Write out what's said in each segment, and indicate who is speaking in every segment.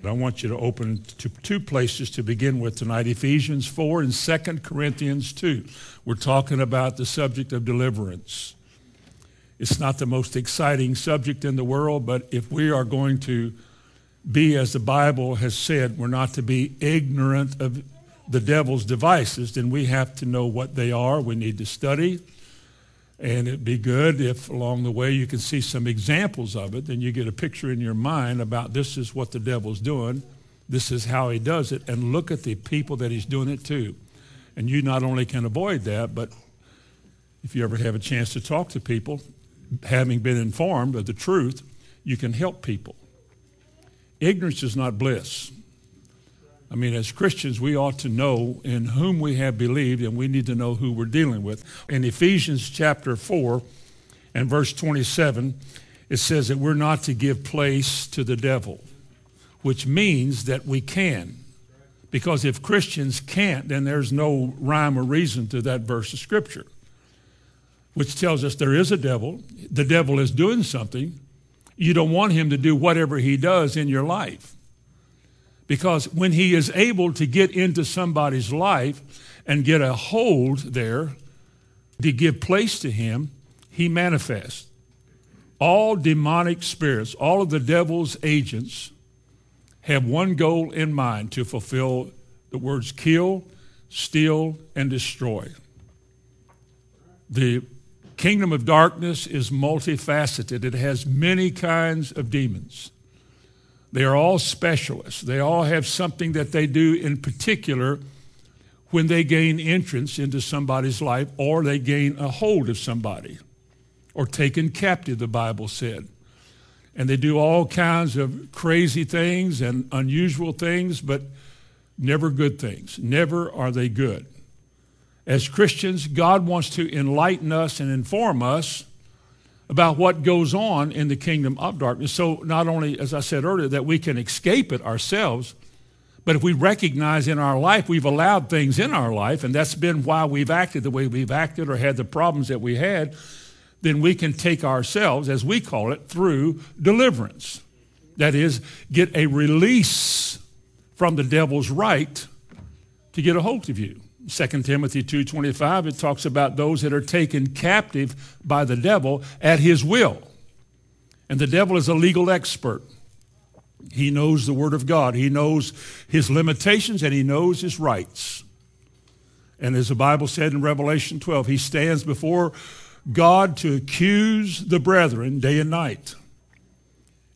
Speaker 1: But I want you to open to two places to begin with tonight Ephesians 4 and 2 Corinthians 2. We're talking about the subject of deliverance. It's not the most exciting subject in the world, but if we are going to be, as the Bible has said, we're not to be ignorant of the devil's devices, then we have to know what they are. We need to study. And it'd be good if along the way you can see some examples of it, then you get a picture in your mind about this is what the devil's doing, this is how he does it, and look at the people that he's doing it to. And you not only can avoid that, but if you ever have a chance to talk to people, having been informed of the truth, you can help people. Ignorance is not bliss. I mean, as Christians, we ought to know in whom we have believed, and we need to know who we're dealing with. In Ephesians chapter 4 and verse 27, it says that we're not to give place to the devil, which means that we can. Because if Christians can't, then there's no rhyme or reason to that verse of Scripture, which tells us there is a devil. The devil is doing something. You don't want him to do whatever he does in your life. Because when he is able to get into somebody's life and get a hold there to give place to him, he manifests. All demonic spirits, all of the devil's agents have one goal in mind to fulfill the words kill, steal, and destroy. The kingdom of darkness is multifaceted, it has many kinds of demons. They are all specialists. They all have something that they do in particular when they gain entrance into somebody's life or they gain a hold of somebody or taken captive, the Bible said. And they do all kinds of crazy things and unusual things, but never good things. Never are they good. As Christians, God wants to enlighten us and inform us about what goes on in the kingdom of darkness. So, not only, as I said earlier, that we can escape it ourselves, but if we recognize in our life we've allowed things in our life, and that's been why we've acted the way we've acted or had the problems that we had, then we can take ourselves, as we call it, through deliverance. That is, get a release from the devil's right to get a hold of you. 2 Timothy 2:25 it talks about those that are taken captive by the devil at his will. And the devil is a legal expert. He knows the word of God. He knows his limitations and he knows his rights. And as the Bible said in Revelation 12, he stands before God to accuse the brethren day and night.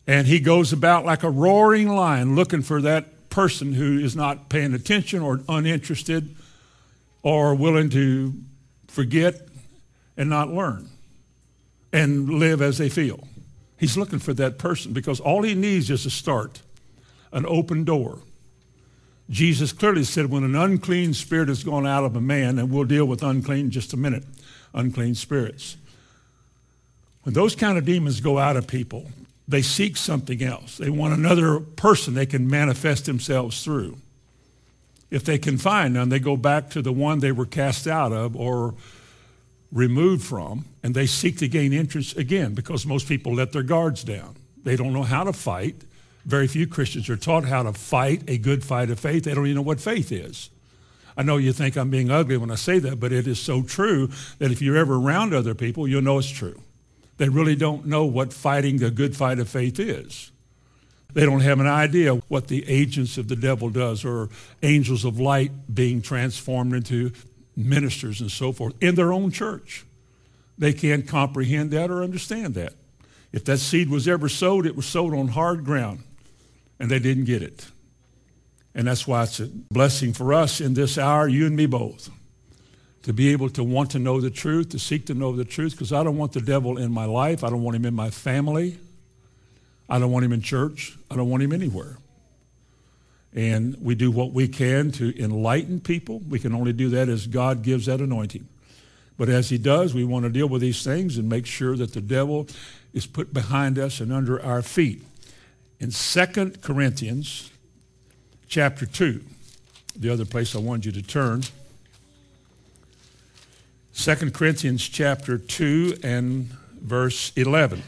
Speaker 1: And he goes about like a roaring lion looking for that person who is not paying attention or uninterested or willing to forget and not learn and live as they feel. He's looking for that person because all he needs is a start, an open door. Jesus clearly said when an unclean spirit has gone out of a man, and we'll deal with unclean just a minute, unclean spirits. When those kind of demons go out of people, they seek something else. They want another person they can manifest themselves through. If they can find none, they go back to the one they were cast out of or removed from, and they seek to gain entrance again because most people let their guards down. They don't know how to fight. Very few Christians are taught how to fight a good fight of faith. They don't even know what faith is. I know you think I'm being ugly when I say that, but it is so true that if you're ever around other people, you'll know it's true. They really don't know what fighting the good fight of faith is. They don't have an idea what the agents of the devil does or angels of light being transformed into ministers and so forth in their own church. They can't comprehend that or understand that. If that seed was ever sowed, it was sowed on hard ground, and they didn't get it. And that's why it's a blessing for us in this hour, you and me both, to be able to want to know the truth, to seek to know the truth, because I don't want the devil in my life. I don't want him in my family. I don't want him in church. I don't want him anywhere. And we do what we can to enlighten people. We can only do that as God gives that anointing. But as he does, we want to deal with these things and make sure that the devil is put behind us and under our feet. In 2 Corinthians chapter 2, the other place I wanted you to turn, 2 Corinthians chapter 2 and verse 11.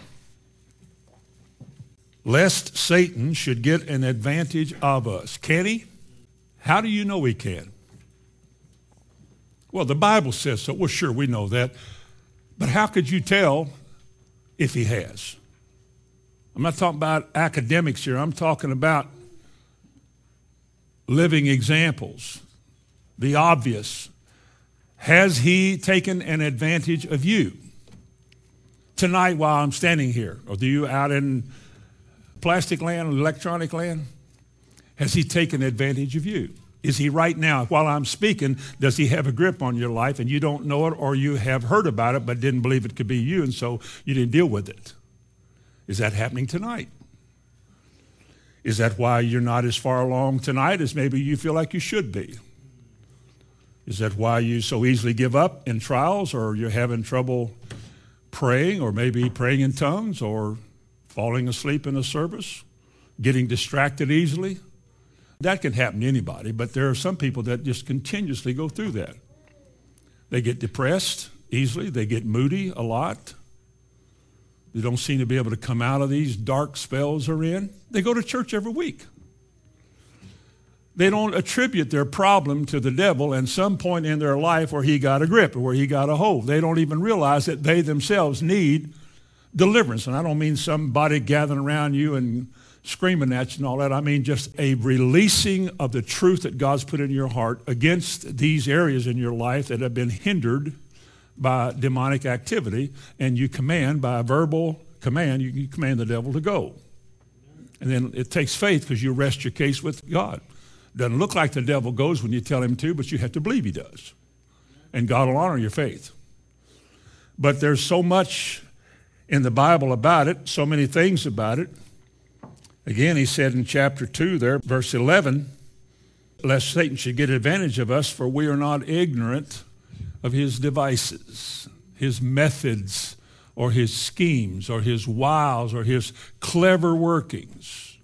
Speaker 1: Lest Satan should get an advantage of us. Can he? How do you know he can? Well, the Bible says so. Well, sure, we know that. But how could you tell if he has? I'm not talking about academics here. I'm talking about living examples, the obvious. Has he taken an advantage of you? Tonight, while I'm standing here, or do you out in plastic land, electronic land? Has he taken advantage of you? Is he right now, while I'm speaking, does he have a grip on your life and you don't know it or you have heard about it but didn't believe it could be you and so you didn't deal with it? Is that happening tonight? Is that why you're not as far along tonight as maybe you feel like you should be? Is that why you so easily give up in trials or you're having trouble praying or maybe praying in tongues or falling asleep in a service, getting distracted easily? That can happen to anybody, but there are some people that just continuously go through that. They get depressed easily, they get moody a lot. They don't seem to be able to come out of these dark spells they're in. They go to church every week. They don't attribute their problem to the devil and some point in their life where he got a grip or where he got a hold. They don't even realize that they themselves need deliverance. And I don't mean somebody gathering around you and screaming at you and all that. I mean just a releasing of the truth that God's put in your heart against these areas in your life that have been hindered by demonic activity. And you command, by a verbal command, you command the devil to go. And then it takes faith because you rest your case with God. Doesn't look like the devil goes when you tell him to, but you have to believe he does. And God will honor your faith. But there's so much in the Bible about it, so many things about it. Again, he said in chapter 2 there, verse 11, lest Satan should get advantage of us, for we are not ignorant of his devices, his methods, or his schemes, or his wiles, or his clever workings.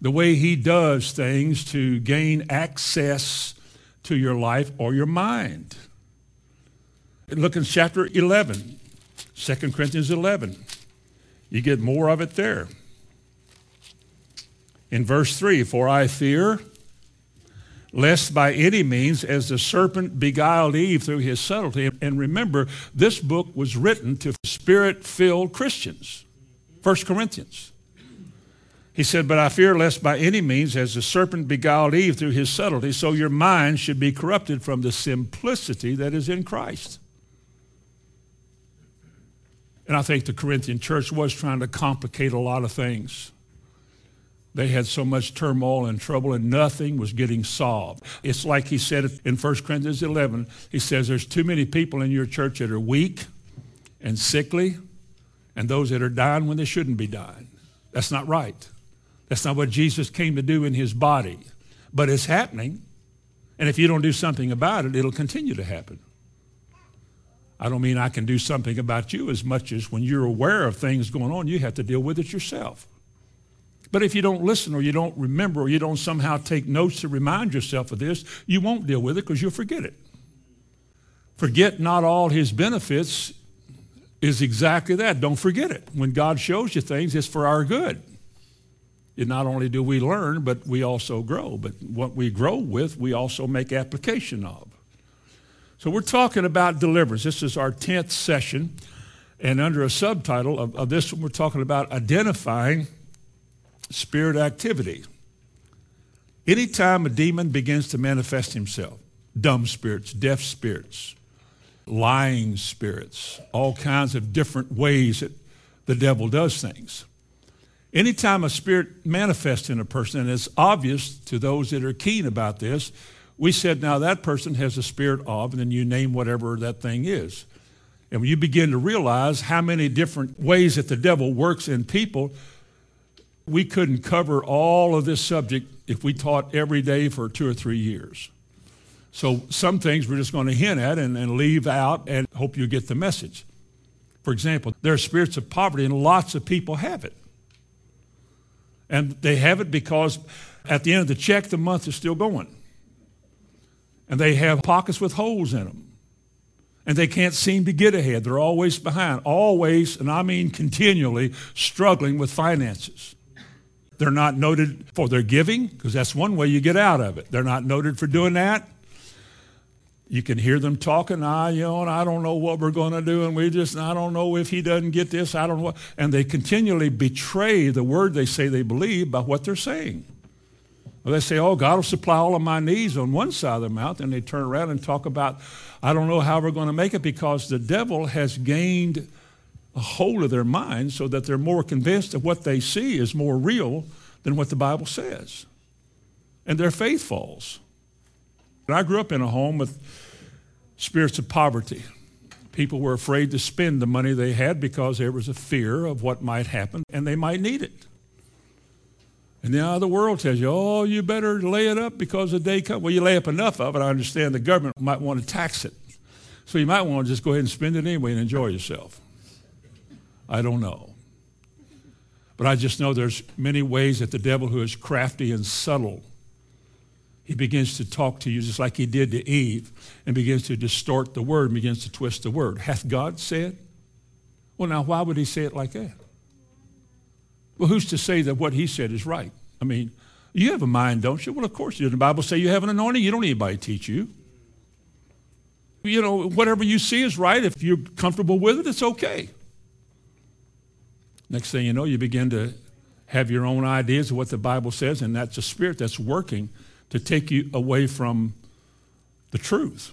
Speaker 1: The way he does things to gain access to your life or your mind. Look in chapter 11, 2 Corinthians 11. You get more of it there. In verse 3, for I fear lest by any means, as the serpent beguiled Eve through his subtlety. And remember, this book was written to spirit filled Christians. 1 Corinthians. He said, But I fear lest by any means, as the serpent beguiled Eve through his subtlety, so your mind should be corrupted from the simplicity that is in Christ. And I think the Corinthian church was trying to complicate a lot of things. They had so much turmoil and trouble, and nothing was getting solved. It's like he said in 1 Corinthians 11. He says, There's too many people in your church that are weak and sickly, and those that are dying when they shouldn't be dying. That's not right. That's not what Jesus came to do in his body. But it's happening, and if you don't do something about it, it'll continue to happen. I don't mean I can do something about you as much as when you're aware of things going on, you have to deal with it yourself. But if you don't listen or you don't remember or you don't somehow take notes to remind yourself of this, you won't deal with it because you'll forget it. Forget not all his benefits is exactly that. Don't forget it. When God shows you things, it's for our good. And not only do we learn, but we also grow. But what we grow with, we also make application of. So we're talking about deliverance. This is our 10th session. And under a subtitle of, of this one, we're talking about identifying spirit activity. Anytime a demon begins to manifest himself, dumb spirits, deaf spirits, lying spirits, all kinds of different ways that the devil does things. Anytime a spirit manifests in a person, and it's obvious to those that are keen about this, we said, now that person has a spirit of, and then you name whatever that thing is. And when you begin to realize how many different ways that the devil works in people, we couldn't cover all of this subject if we taught every day for two or three years. So some things we're just going to hint at and, and leave out and hope you get the message. For example, there are spirits of poverty, and lots of people have it. And they have it because at the end of the check, the month is still going and they have pockets with holes in them. And they can't seem to get ahead. They're always behind, always, and I mean continually, struggling with finances. They're not noted for their giving, because that's one way you get out of it. They're not noted for doing that. You can hear them talking, I, you know, and I don't know what we're going to do, and we just, I don't know if he doesn't get this, I don't know. And they continually betray the word they say they believe by what they're saying. They say, oh, God will supply all of my needs on one side of their mouth, and they turn around and talk about, I don't know how we're going to make it because the devil has gained a hold of their mind so that they're more convinced that what they see is more real than what the Bible says. And their faith falls. And I grew up in a home with spirits of poverty. People were afraid to spend the money they had because there was a fear of what might happen and they might need it. And now the world tells you, oh, you better lay it up because the day comes. Well, you lay up enough of it, I understand the government might want to tax it. So you might want to just go ahead and spend it anyway and enjoy yourself. I don't know. But I just know there's many ways that the devil, who is crafty and subtle, he begins to talk to you just like he did to Eve and begins to distort the word and begins to twist the word. Hath God said? Well, now, why would he say it like that? Well, who's to say that what he said is right? I mean, you have a mind, don't you? Well, of course you do. The Bible say you have an anointing. You don't need anybody to teach you. You know, whatever you see is right. If you're comfortable with it, it's okay. Next thing you know, you begin to have your own ideas of what the Bible says, and that's a spirit that's working to take you away from the truth.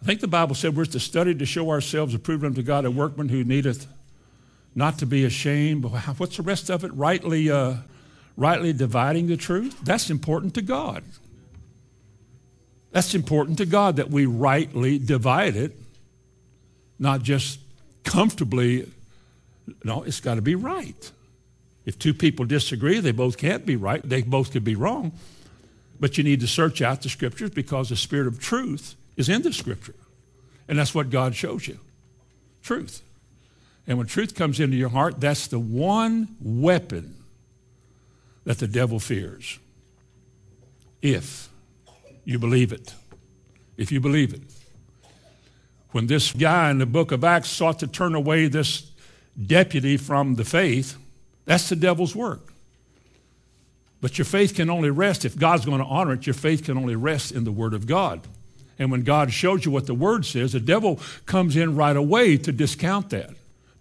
Speaker 1: I think the Bible said we're to study to show ourselves approved unto God, a workman who needeth not to be ashamed. But what's the rest of it? Rightly, uh, rightly dividing the truth. That's important to God. That's important to God that we rightly divide it, not just comfortably. No, it's got to be right. If two people disagree, they both can't be right. They both could be wrong. But you need to search out the scriptures because the spirit of truth is in the scripture. And that's what God shows you truth. And when truth comes into your heart, that's the one weapon that the devil fears. If you believe it. If you believe it. When this guy in the book of Acts sought to turn away this deputy from the faith, that's the devil's work. But your faith can only rest, if God's going to honor it, your faith can only rest in the Word of God. And when God shows you what the Word says, the devil comes in right away to discount that,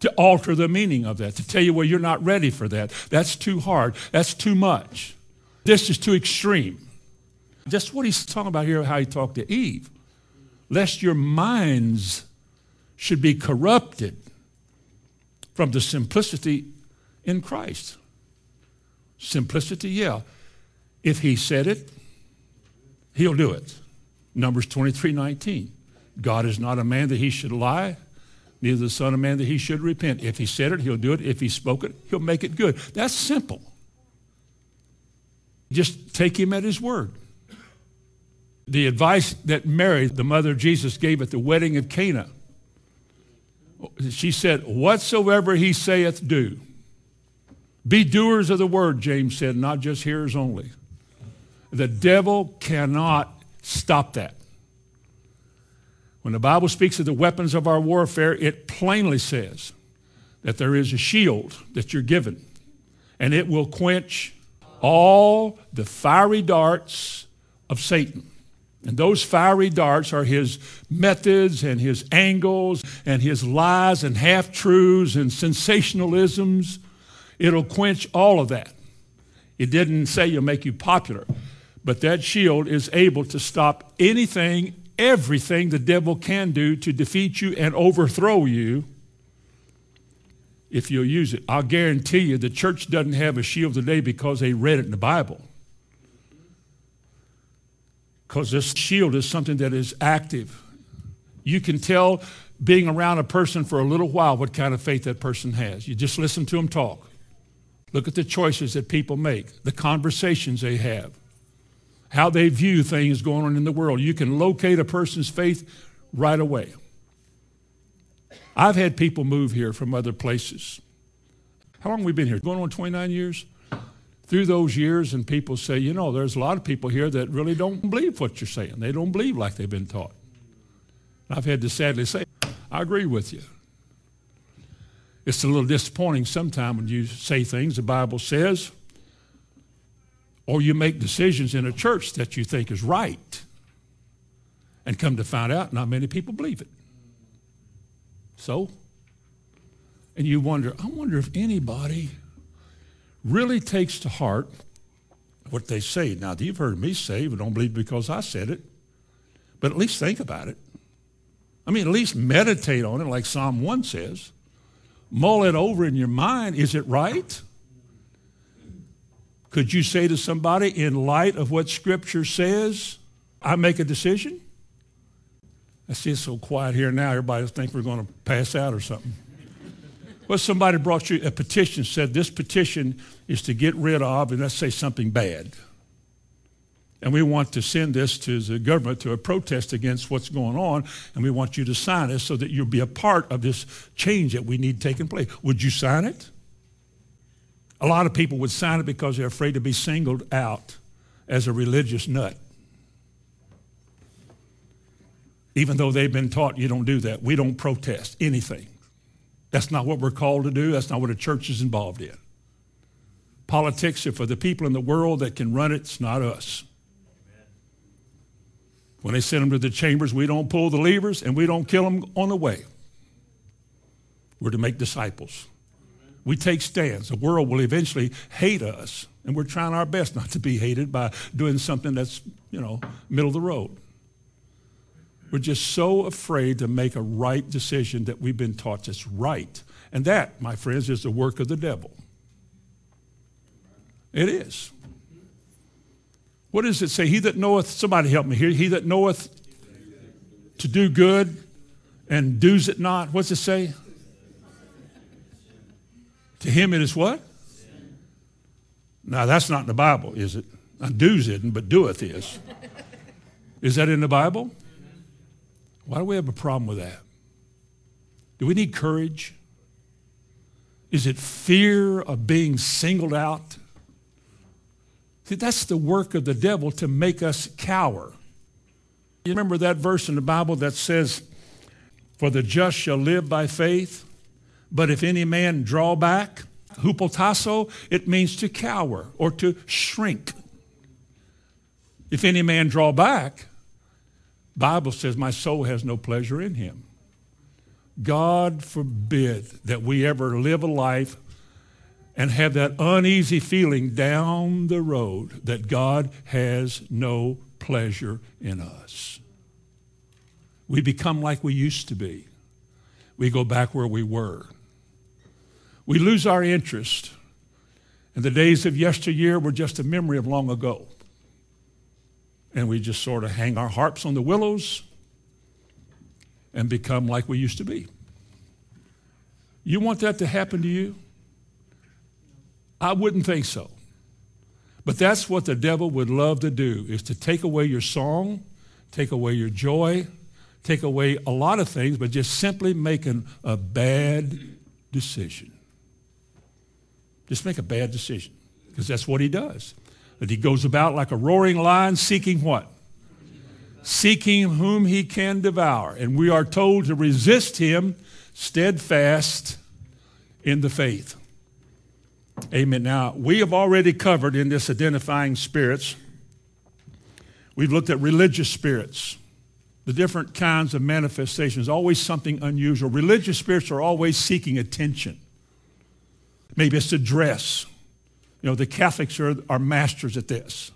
Speaker 1: to alter the meaning of that, to tell you, well, you're not ready for that. That's too hard. That's too much. This is too extreme. That's what he's talking about here, how he talked to Eve. Lest your minds should be corrupted from the simplicity in Christ. Simplicity, yeah. If he said it, he'll do it. Numbers 23, 19. God is not a man that he should lie, neither the son of man that he should repent. If he said it, he'll do it. If he spoke it, he'll make it good. That's simple. Just take him at his word. The advice that Mary, the mother of Jesus, gave at the wedding of Cana, she said, Whatsoever he saith, do. Be doers of the word, James said, not just hearers only. The devil cannot stop that. When the Bible speaks of the weapons of our warfare, it plainly says that there is a shield that you're given, and it will quench all the fiery darts of Satan. And those fiery darts are his methods and his angles and his lies and half truths and sensationalisms It'll quench all of that. It didn't say it'll make you popular, but that shield is able to stop anything, everything the devil can do to defeat you and overthrow you if you'll use it. I'll guarantee you the church doesn't have a shield today because they read it in the Bible. Because this shield is something that is active. You can tell being around a person for a little while what kind of faith that person has. You just listen to them talk. Look at the choices that people make, the conversations they have, how they view things going on in the world. You can locate a person's faith right away. I've had people move here from other places. How long have we been here? Going on 29 years? Through those years, and people say, you know, there's a lot of people here that really don't believe what you're saying. They don't believe like they've been taught. And I've had to sadly say, I agree with you. It's a little disappointing sometimes when you say things the Bible says Or you make decisions in a church that you think is right. And come to find out, not many people believe it. So? And you wonder, I wonder if anybody really takes to heart what they say. Now, you've heard me say, but don't believe because I said it. But at least think about it. I mean, at least meditate on it, like Psalm 1 says. Mull it over in your mind. Is it right? Could you say to somebody, in light of what Scripture says, I make a decision? I see it's so quiet here now, everybody thinks we're going to pass out or something. Well, somebody brought you a petition, said this petition is to get rid of, and let's say something bad. And we want to send this to the government to a protest against what's going on, and we want you to sign it so that you'll be a part of this change that we need taking place. Would you sign it? A lot of people would sign it because they're afraid to be singled out as a religious nut. Even though they've been taught you don't do that. We don't protest anything. That's not what we're called to do. That's not what a church is involved in. Politics are for the people in the world that can run it. It's not us. When they send them to the chambers, we don't pull the levers and we don't kill them on the way. We're to make disciples. We take stands. The world will eventually hate us, and we're trying our best not to be hated by doing something that's, you know, middle of the road. We're just so afraid to make a right decision that we've been taught is right. And that, my friends, is the work of the devil. It is. What does it say? He that knoweth, somebody help me here, he that knoweth to do good and does it not. What's it say? To him it is what? Now that's not in the Bible, is it? Now, do's isn't, but doeth is. Is that in the Bible? Why do we have a problem with that? Do we need courage? Is it fear of being singled out? See, that's the work of the devil to make us cower. You remember that verse in the Bible that says, For the just shall live by faith? But if any man draw back, hupotasso, it means to cower or to shrink. If any man draw back, Bible says my soul has no pleasure in him. God forbid that we ever live a life and have that uneasy feeling down the road that God has no pleasure in us. We become like we used to be. We go back where we were. We lose our interest. And the days of yesteryear were just a memory of long ago. And we just sort of hang our harps on the willows and become like we used to be. You want that to happen to you? I wouldn't think so. But that's what the devil would love to do is to take away your song, take away your joy, take away a lot of things, but just simply making a bad decision. Just make a bad decision because that's what he does. That he goes about like a roaring lion seeking what? Seeking whom he can devour. And we are told to resist him steadfast in the faith. Amen. Now, we have already covered in this identifying spirits, we've looked at religious spirits, the different kinds of manifestations, always something unusual. Religious spirits are always seeking attention. Maybe it's a dress. You know, the Catholics are, are masters at this.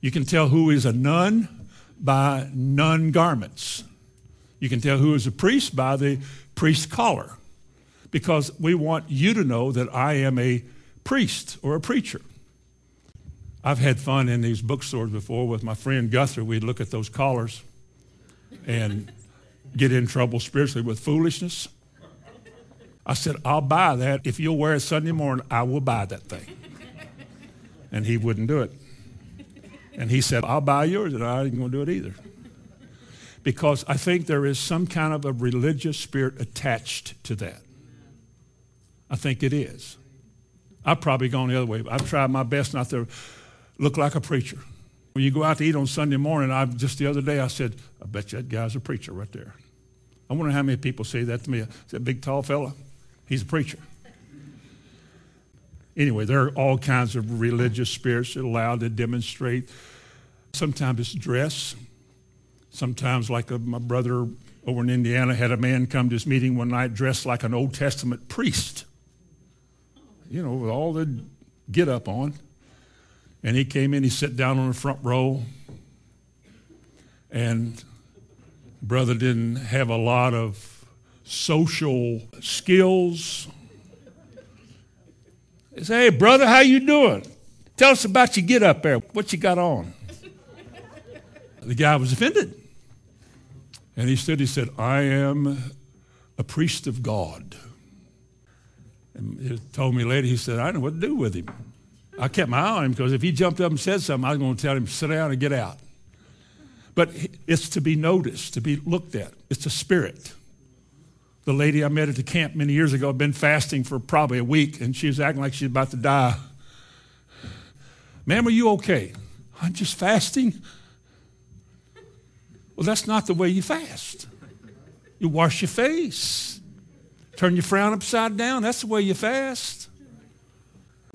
Speaker 1: You can tell who is a nun by nun garments. You can tell who is a priest by the priest collar because we want you to know that I am a priest or a preacher. I've had fun in these bookstores before with my friend Guthrie. We'd look at those collars and get in trouble spiritually with foolishness. I said, I'll buy that. If you'll wear it Sunday morning, I will buy that thing. And he wouldn't do it. And he said, I'll buy yours, and I ain't going to do it either. Because I think there is some kind of a religious spirit attached to that. I think it is. I've probably gone the other way. I've tried my best not to look like a preacher. When you go out to eat on Sunday morning, I just the other day I said, I bet you that guy's a preacher right there. I wonder how many people say that to me. That big tall fella. He's a preacher. Anyway, there are all kinds of religious spirits that are allowed to demonstrate. Sometimes it's dress. Sometimes, like a, my brother over in Indiana had a man come to his meeting one night dressed like an Old Testament priest. You know, with all the get up on. And he came in, he sat down on the front row. And brother didn't have a lot of social skills. They say, hey, brother, how you doing? Tell us about your get up there. What you got on? the guy was offended. And he stood, he said, I am a priest of God. And he told me later, he said, I know what to do with him. I kept my eye on him because if he jumped up and said something, I was going to tell him, sit down and get out. But it's to be noticed, to be looked at. It's a spirit. The lady I met at the camp many years ago had been fasting for probably a week, and she was acting like she's about to die. Ma'am, are you okay? I'm just fasting. Well, that's not the way you fast. You wash your face, turn your frown upside down. That's the way you fast.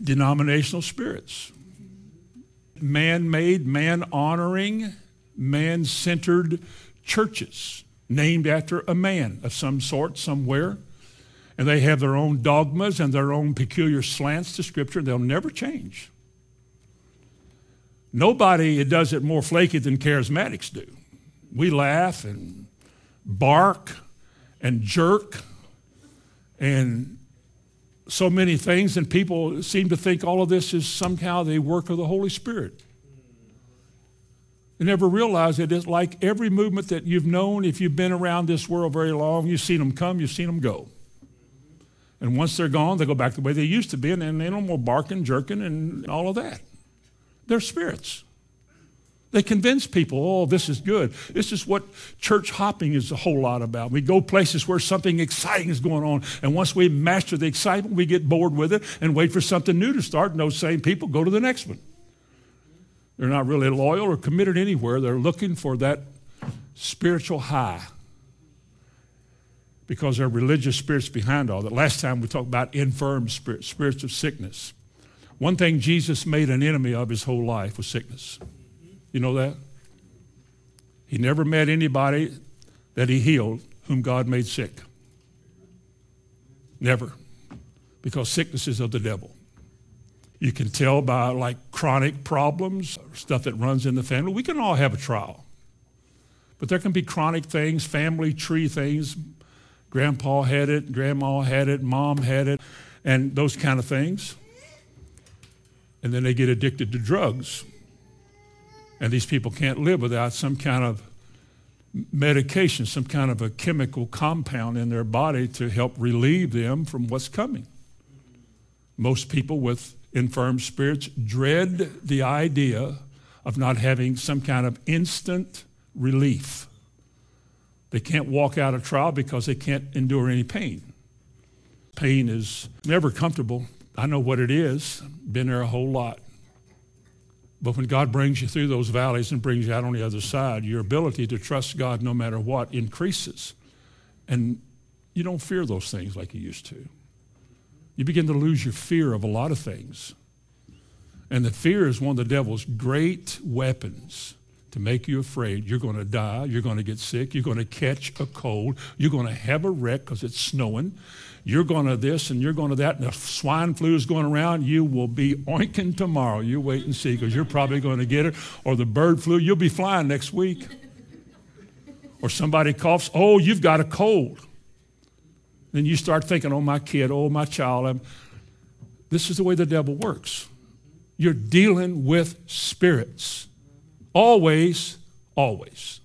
Speaker 1: Denominational spirits, man made, man honoring, man centered churches named after a man of some sort somewhere. And they have their own dogmas and their own peculiar slants to Scripture. They'll never change. Nobody does it more flaky than charismatics do. We laugh and bark and jerk and so many things, and people seem to think all of this is somehow the work of the Holy Spirit. They never realize that it is like every movement that you've known, if you've been around this world very long, you've seen them come, you've seen them go. And once they're gone, they go back the way they used to be, and then they no more barking, jerking, and all of that. They're spirits. They convince people, oh, this is good. This is what church hopping is a whole lot about. We go places where something exciting is going on, and once we master the excitement, we get bored with it and wait for something new to start, and those same people go to the next one. They're not really loyal or committed anywhere. They're looking for that spiritual high because there are religious spirits behind all that. Last time we talked about infirm spirits, spirits of sickness. One thing Jesus made an enemy of his whole life was sickness. You know that? He never met anybody that he healed whom God made sick. Never. Because sickness is of the devil. You can tell by like chronic problems, stuff that runs in the family. We can all have a trial. But there can be chronic things, family tree things. Grandpa had it, grandma had it, mom had it, and those kind of things. And then they get addicted to drugs. And these people can't live without some kind of medication, some kind of a chemical compound in their body to help relieve them from what's coming. Most people with infirm spirits dread the idea of not having some kind of instant relief. They can't walk out of trial because they can't endure any pain. Pain is never comfortable. I know what it is, been there a whole lot. But when God brings you through those valleys and brings you out on the other side, your ability to trust God no matter what increases. And you don't fear those things like you used to you begin to lose your fear of a lot of things. And the fear is one of the devil's great weapons to make you afraid. You're going to die. You're going to get sick. You're going to catch a cold. You're going to have a wreck because it's snowing. You're going to this and you're going to that. And the swine flu is going around. You will be oinking tomorrow. You wait and see because you're probably going to get it. Or the bird flu. You'll be flying next week. Or somebody coughs. Oh, you've got a cold. Then you start thinking, oh, my kid, oh, my child. This is the way the devil works. You're dealing with spirits. Always, always.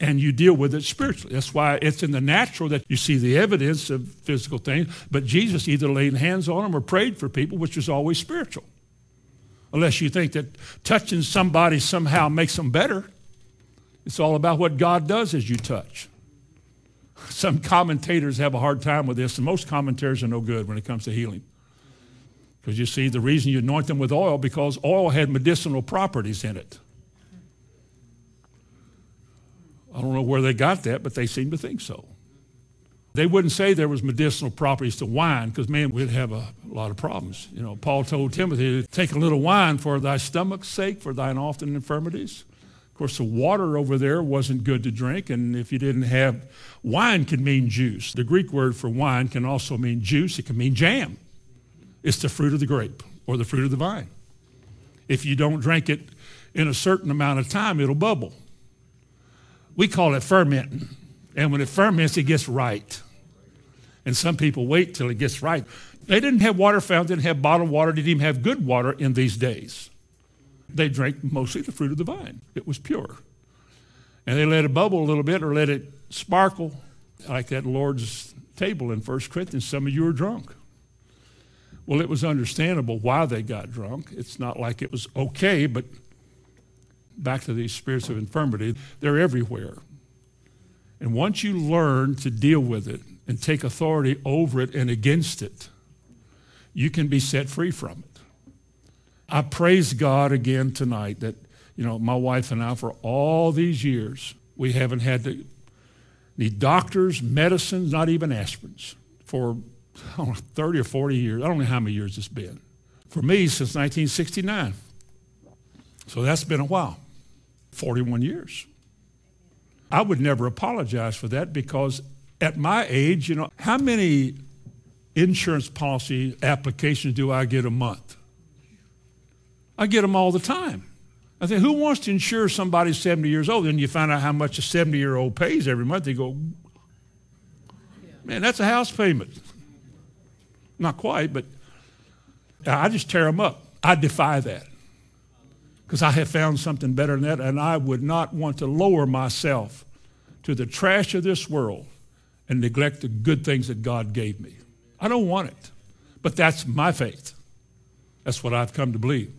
Speaker 1: And you deal with it spiritually. That's why it's in the natural that you see the evidence of physical things. But Jesus either laid hands on them or prayed for people, which is always spiritual. Unless you think that touching somebody somehow makes them better. It's all about what God does as you touch. Some commentators have a hard time with this, and most commentators are no good when it comes to healing. Because you see, the reason you anoint them with oil, because oil had medicinal properties in it. I don't know where they got that, but they seem to think so. They wouldn't say there was medicinal properties to wine because, man, we'd have a lot of problems. You know, Paul told Timothy, take a little wine for thy stomach's sake, for thine often infirmities. Of course, the water over there wasn't good to drink, and if you didn't have wine, can mean juice. The Greek word for wine can also mean juice. It can mean jam. It's the fruit of the grape or the fruit of the vine. If you don't drink it in a certain amount of time, it'll bubble. We call it fermenting. And when it ferments, it gets right. And some people wait till it gets right. They didn't have water fountains, didn't have bottled water, didn't even have good water in these days. They drank mostly the fruit of the vine. It was pure. And they let it bubble a little bit or let it sparkle like that Lord's table in 1 Corinthians. Some of you are drunk. Well, it was understandable why they got drunk. It's not like it was okay, but back to these spirits of infirmity, they're everywhere. And once you learn to deal with it and take authority over it and against it, you can be set free from it. I praise God again tonight that, you know, my wife and I, for all these years, we haven't had to need doctors, medicines, not even aspirins for know, 30 or 40 years. I don't know how many years it's been. For me, since 1969. So that's been a while 41 years. I would never apologize for that because at my age, you know, how many insurance policy applications do I get a month? I get them all the time. I think, who wants to insure somebody 70 years old? Then you find out how much a 70 year old pays every month. They go, man, that's a house payment. Not quite, but I just tear them up. I defy that because I have found something better than that, and I would not want to lower myself to the trash of this world and neglect the good things that God gave me. I don't want it, but that's my faith. That's what I've come to believe.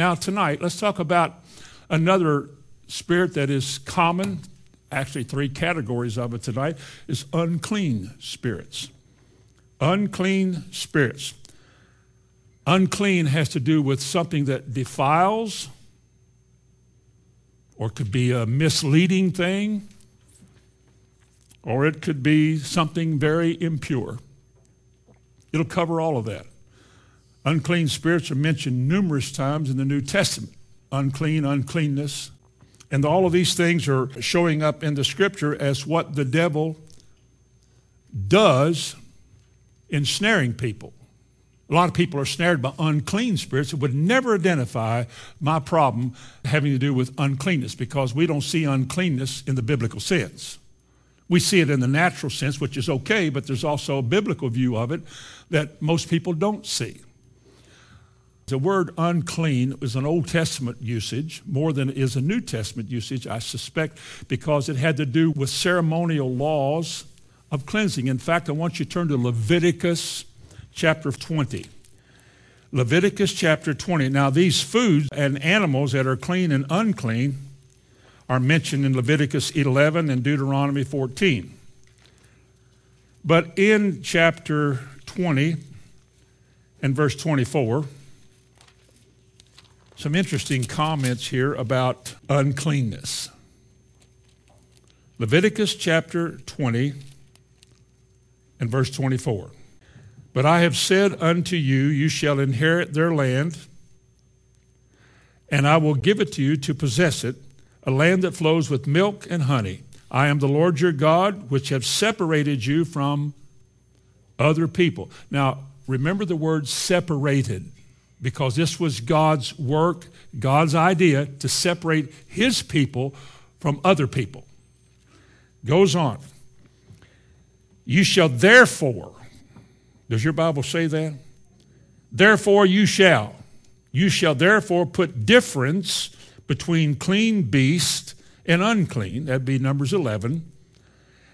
Speaker 1: Now, tonight, let's talk about another spirit that is common. Actually, three categories of it tonight is unclean spirits. Unclean spirits. Unclean has to do with something that defiles or could be a misleading thing or it could be something very impure. It'll cover all of that. Unclean spirits are mentioned numerous times in the New Testament. Unclean, uncleanness. And all of these things are showing up in the scripture as what the devil does ensnaring people. A lot of people are snared by unclean spirits that would never identify my problem having to do with uncleanness because we don't see uncleanness in the biblical sense. We see it in the natural sense, which is okay, but there's also a biblical view of it that most people don't see. The word unclean is an Old Testament usage more than is a New Testament usage, I suspect, because it had to do with ceremonial laws of cleansing. In fact, I want you to turn to Leviticus chapter 20. Leviticus chapter 20. Now, these foods and animals that are clean and unclean are mentioned in Leviticus 11 and Deuteronomy 14. But in chapter 20 and verse 24, some interesting comments here about uncleanness. Leviticus chapter 20 and verse 24. But I have said unto you, you shall inherit their land, and I will give it to you to possess it, a land that flows with milk and honey. I am the Lord your God, which have separated you from other people. Now, remember the word separated, because this was God's work, God's idea to separate his people from other people. Goes on. You shall therefore, does your Bible say that? Therefore you shall. You shall therefore put difference between clean beast and unclean, that'd be Numbers 11,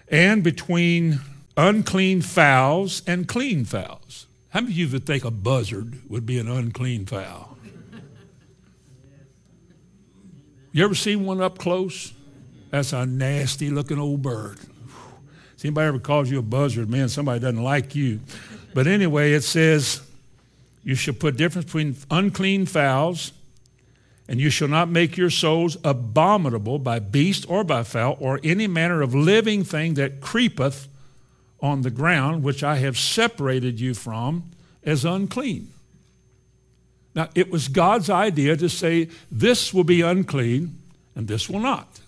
Speaker 1: and between unclean fowls and clean fowls. How many of you would think a buzzard would be an unclean fowl? You ever seen one up close? That's a nasty looking old bird. Has anybody ever calls you a buzzard? Man, somebody doesn't like you. But anyway, it says, You shall put difference between unclean fowls, and you shall not make your souls abominable by beast or by fowl or any manner of living thing that creepeth on the ground, which I have separated you from, as unclean. Now, it was God's idea to say, this will be unclean and this will not.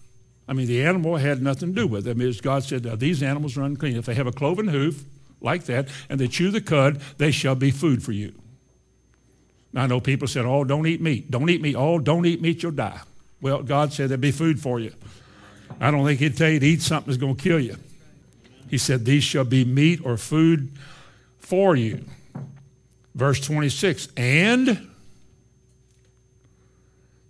Speaker 1: I mean, the animal had nothing to do with it. I mean, God said, these animals are unclean. If they have a cloven hoof, like that, and they chew the cud, they shall be food for you. Now, I know people said, oh, don't eat meat. Don't eat meat. Oh, don't eat meat, you'll die. Well, God said there'd be food for you. I don't think he'd tell you to eat something that's going to kill you. He said, These shall be meat or food for you. Verse 26 And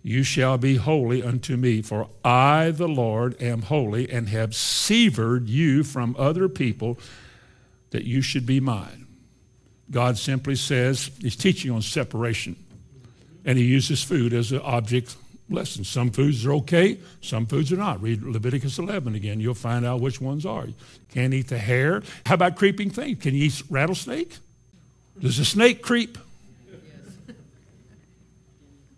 Speaker 1: you shall be holy unto me, for I, the Lord, am holy, and have severed you from other people, that you should be mine. God simply says, He's teaching on separation, and He uses food as an object lesson. Some foods are okay, some foods are not. Read Leviticus 11 again. You'll find out which ones are. You can't eat the hare. How about creeping things? Can you eat rattlesnake? Does a snake creep?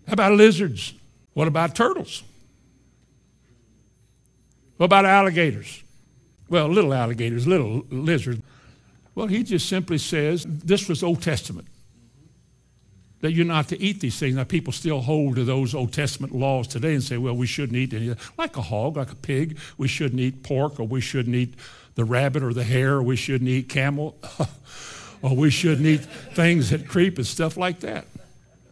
Speaker 1: How about lizards? What about turtles? What about alligators? Well, little alligators, little lizards. Well, he just simply says this was Old Testament that you're not to eat these things. Now, people still hold to those Old Testament laws today and say, well, we shouldn't eat any, like a hog, like a pig. We shouldn't eat pork, or we shouldn't eat the rabbit or the hare, or we shouldn't eat camel, or we shouldn't eat things that creep and stuff like that.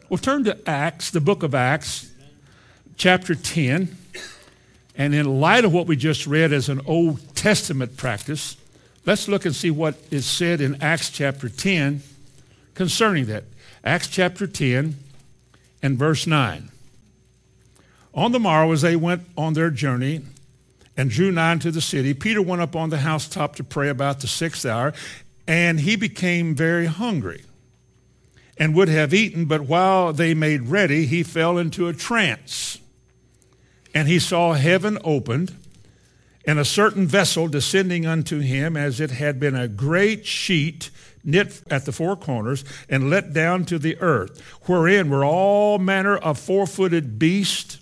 Speaker 1: Well, turn to Acts, the book of Acts, chapter 10. And in light of what we just read as an Old Testament practice, let's look and see what is said in Acts chapter 10 concerning that. Acts chapter 10 and verse 9. On the morrow, as they went on their journey and drew nigh to the city, Peter went up on the housetop to pray about the sixth hour, and he became very hungry and would have eaten, but while they made ready, he fell into a trance. And he saw heaven opened, and a certain vessel descending unto him, as it had been a great sheet knit at the four corners, and let down to the earth, wherein were all manner of four footed beasts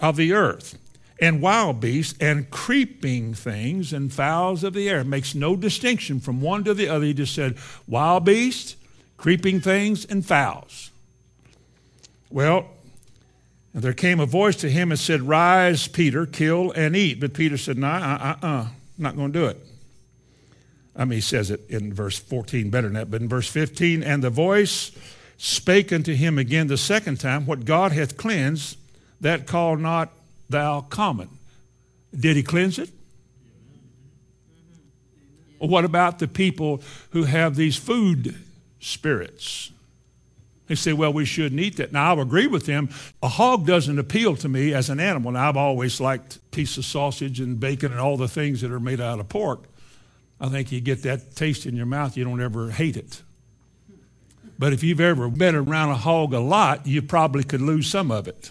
Speaker 1: of the earth, and wild beasts, and creeping things, and fowls of the air. It makes no distinction from one to the other. He just said, wild beasts, creeping things, and fowls. Well, and there came a voice to him and said, Rise, Peter, kill and eat. But Peter said, No, uh uh uh, not going to do it. I mean, he says it in verse 14 better than that, but in verse 15, and the voice spake unto him again the second time, What God hath cleansed, that call not thou common. Did he cleanse it? What about the people who have these food spirits? They say, well, we shouldn't eat that. Now, I'll agree with them. A hog doesn't appeal to me as an animal. Now, I've always liked piece of sausage and bacon and all the things that are made out of pork. I think you get that taste in your mouth, you don't ever hate it. But if you've ever been around a hog a lot, you probably could lose some of it.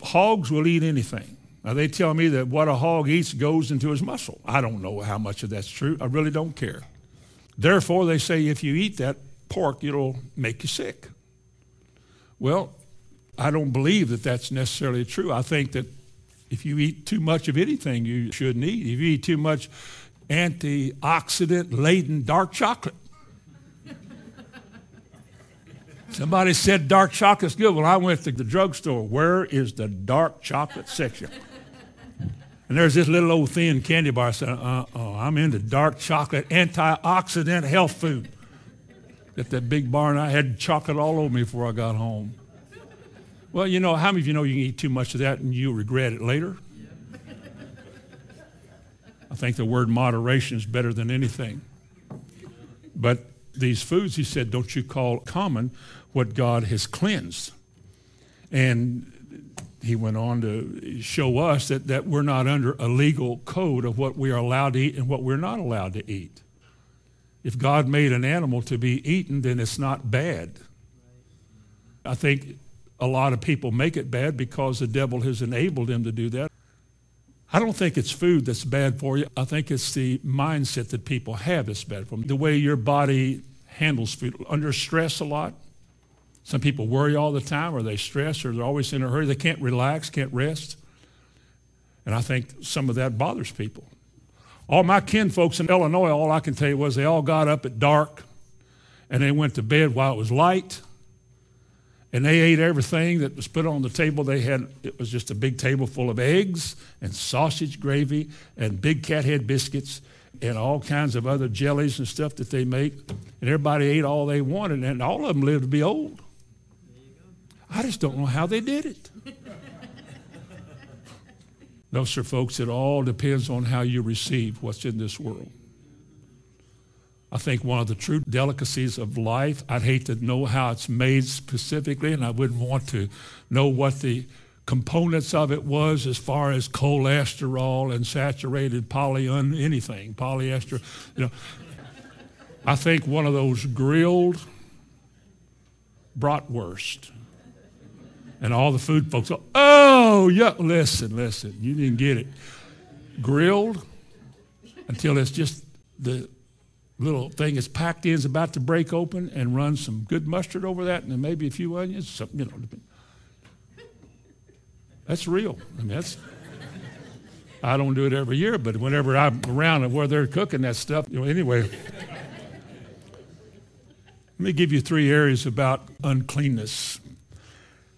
Speaker 1: Hogs will eat anything. Now, they tell me that what a hog eats goes into his muscle. I don't know how much of that's true. I really don't care. Therefore, they say if you eat that pork, it'll make you sick. Well, I don't believe that that's necessarily true. I think that if you eat too much of anything you shouldn't eat, if you eat too much antioxidant laden dark chocolate. Somebody said dark chocolate's good. Well, I went to the drugstore. Where is the dark chocolate section? And there's this little old thin candy bar. I said, uh oh, I'm into dark chocolate, antioxidant health food. Got that big bar, and I had chocolate all over me before I got home. Well, you know, how many of you know you can eat too much of that and you'll regret it later? I think the word moderation is better than anything. But these foods, he said, don't you call common what God has cleansed. And he went on to show us that, that we're not under a legal code of what we are allowed to eat and what we're not allowed to eat. If God made an animal to be eaten, then it's not bad. I think a lot of people make it bad because the devil has enabled them to do that. I don't think it's food that's bad for you. I think it's the mindset that people have that's bad for them. The way your body handles food. Under stress a lot. Some people worry all the time, or they stress, or they're always in a hurry. They can't relax, can't rest. And I think some of that bothers people. All my kin folks in Illinois, all I can tell you was they all got up at dark and they went to bed while it was light. And they ate everything that was put on the table. They had, it was just a big table full of eggs and sausage gravy and big cat head biscuits and all kinds of other jellies and stuff that they make. And everybody ate all they wanted, and all of them lived to be old. I just don't know how they did it. no, sir, folks, it all depends on how you receive what's in this world. I think one of the true delicacies of life, I'd hate to know how it's made specifically, and I wouldn't want to know what the components of it was as far as cholesterol and saturated poly anything, polyester. You know, I think one of those grilled bratwurst. And all the food folks go, oh, yeah, listen, listen, you didn't get it. Grilled until it's just the little thing is packed in is about to break open and run some good mustard over that and then maybe a few onions, some, you know. That's real. I mean, that's. I don't do it every year, but whenever I'm around and where they're cooking that stuff, you know, anyway. Let me give you three areas about uncleanness.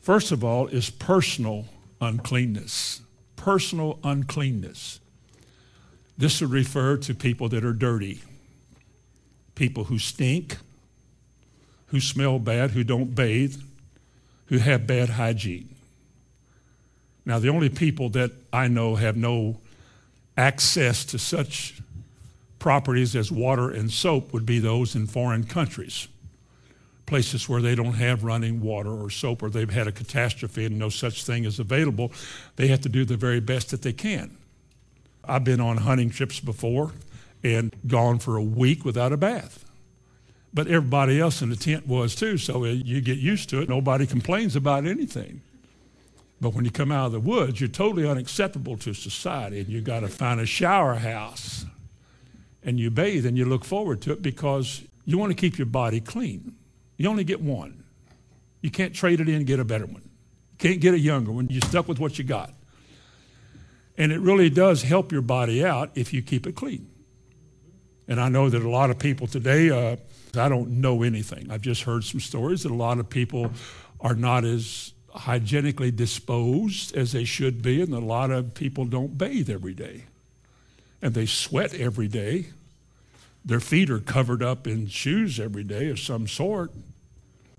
Speaker 1: First of all, is personal uncleanness. Personal uncleanness. This would refer to people that are dirty, people who stink, who smell bad, who don't bathe, who have bad hygiene. Now, the only people that I know have no access to such properties as water and soap would be those in foreign countries, places where they don't have running water or soap or they've had a catastrophe and no such thing is available. They have to do the very best that they can. I've been on hunting trips before and gone for a week without a bath. But everybody else in the tent was too, so you get used to it. Nobody complains about anything. But when you come out of the woods, you're totally unacceptable to society, and you've got to find a shower house. And you bathe and you look forward to it because you want to keep your body clean. You only get one. You can't trade it in and get a better one. You can't get a younger one. You're stuck with what you got. And it really does help your body out if you keep it clean. And I know that a lot of people today, uh, I don't know anything. I've just heard some stories that a lot of people are not as hygienically disposed as they should be, and a lot of people don't bathe every day. And they sweat every day. Their feet are covered up in shoes every day of some sort.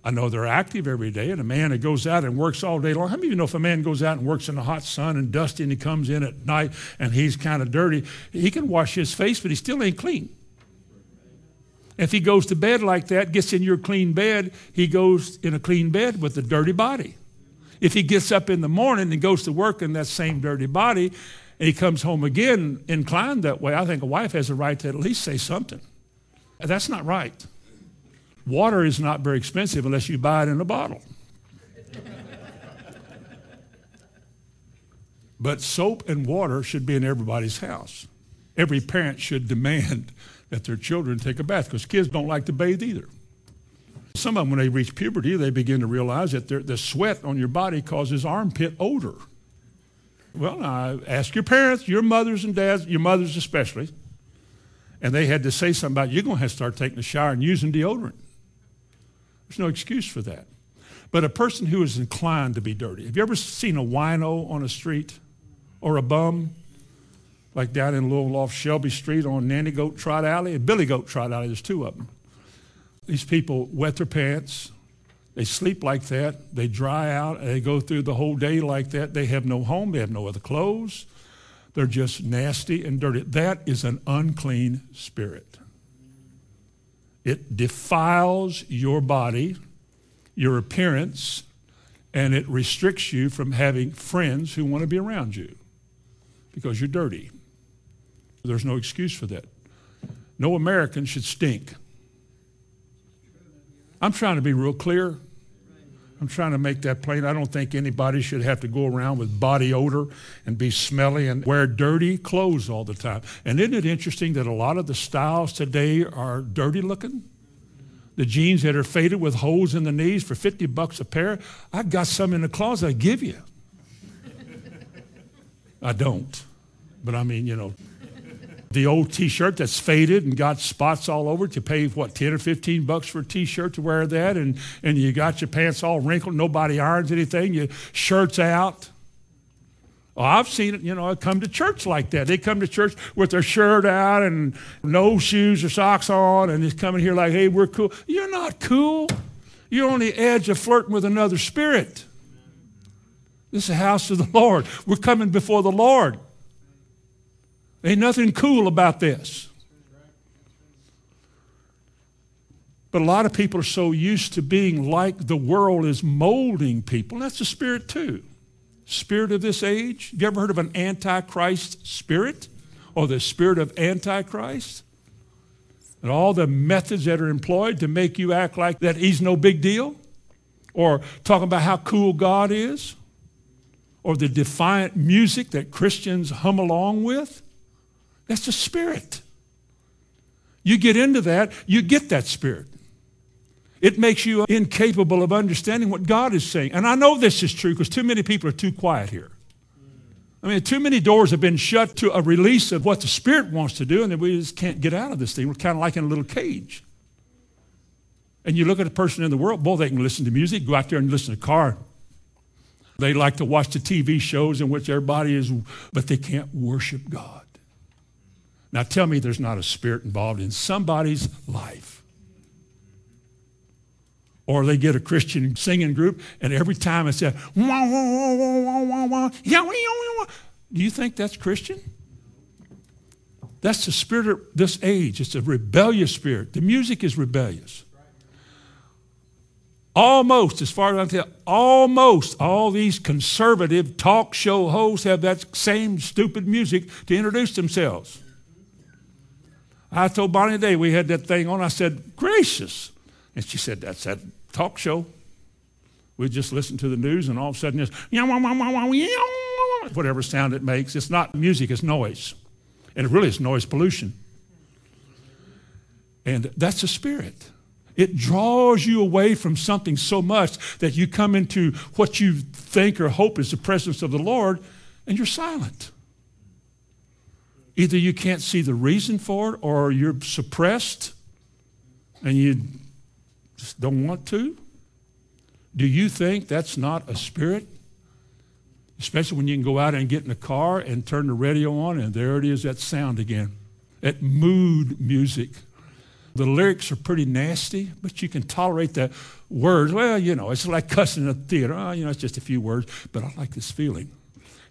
Speaker 1: I know they're active every day, and a man that goes out and works all day long. How many of you know if a man goes out and works in the hot sun and dusty and he comes in at night and he's kind of dirty, he can wash his face, but he still ain't clean. If he goes to bed like that, gets in your clean bed, he goes in a clean bed with a dirty body. If he gets up in the morning and goes to work in that same dirty body, and he comes home again inclined that way, I think a wife has a right to at least say something. That's not right. Water is not very expensive unless you buy it in a bottle. but soap and water should be in everybody's house. Every parent should demand that their children take a bath because kids don't like to bathe either. Some of them, when they reach puberty, they begin to realize that the sweat on your body causes armpit odor. Well, I ask your parents, your mothers and dads, your mothers especially, and they had to say something about you're going to have to start taking a shower and using deodorant. There's no excuse for that. But a person who is inclined to be dirty, have you ever seen a wino on a street or a bum? Like down in little off Shelby Street on Nanny Goat Trot Alley, and Billy Goat Trot Alley, there's two of them. These people wet their pants. They sleep like that. They dry out. They go through the whole day like that. They have no home. They have no other clothes. They're just nasty and dirty. That is an unclean spirit. It defiles your body, your appearance, and it restricts you from having friends who want to be around you because you're dirty. There's no excuse for that. No American should stink. I'm trying to be real clear. I'm trying to make that plain. I don't think anybody should have to go around with body odor and be smelly and wear dirty clothes all the time. And isn't it interesting that a lot of the styles today are dirty looking? The jeans that are faded with holes in the knees for 50 bucks a pair. I got some in the closet I give you. I don't. But I mean, you know, the old t-shirt that's faded and got spots all over to pay, what, 10 or 15 bucks for a t-shirt to wear that, and, and you got your pants all wrinkled, nobody irons anything, your shirt's out. Oh, I've seen it, you know, I come to church like that. They come to church with their shirt out and no shoes or socks on, and just coming here like, hey, we're cool. You're not cool. You're on the edge of flirting with another spirit. This is the house of the Lord. We're coming before the Lord. Ain't nothing cool about this. But a lot of people are so used to being like the world is molding people. And that's the spirit too. Spirit of this age. You ever heard of an antichrist spirit? Or the spirit of antichrist? And all the methods that are employed to make you act like that he's no big deal? Or talking about how cool God is? Or the defiant music that Christians hum along with? That's the spirit. You get into that, you get that spirit. It makes you incapable of understanding what God is saying. And I know this is true because too many people are too quiet here. I mean, too many doors have been shut to a release of what the Spirit wants to do, and then we just can't get out of this thing. We're kind of like in a little cage. And you look at a person in the world, boy, they can listen to music, go out there and listen to car. They like to watch the TV shows in which everybody is, but they can't worship God. Now tell me there's not a spirit involved in somebody's life. Or they get a Christian singing group, and every time it's says, do you think that's Christian? That's the spirit of this age. It's a rebellious spirit. The music is rebellious. Almost, as far as I can tell, almost all these conservative talk show hosts have that same stupid music to introduce themselves. I told Bonnie today we had that thing on. I said, gracious. And she said, that's that talk show. We just listen to the news and all of a sudden it's whatever sound it makes. It's not music, it's noise. And it really is noise pollution. And that's the spirit. It draws you away from something so much that you come into what you think or hope is the presence of the Lord and you're silent. Either you can't see the reason for it or you're suppressed and you just don't want to. Do you think that's not a spirit? Especially when you can go out and get in a car and turn the radio on and there it is, that sound again. That mood music. The lyrics are pretty nasty, but you can tolerate the words. Well, you know, it's like cussing in a theater. Oh, you know, it's just a few words, but I like this feeling.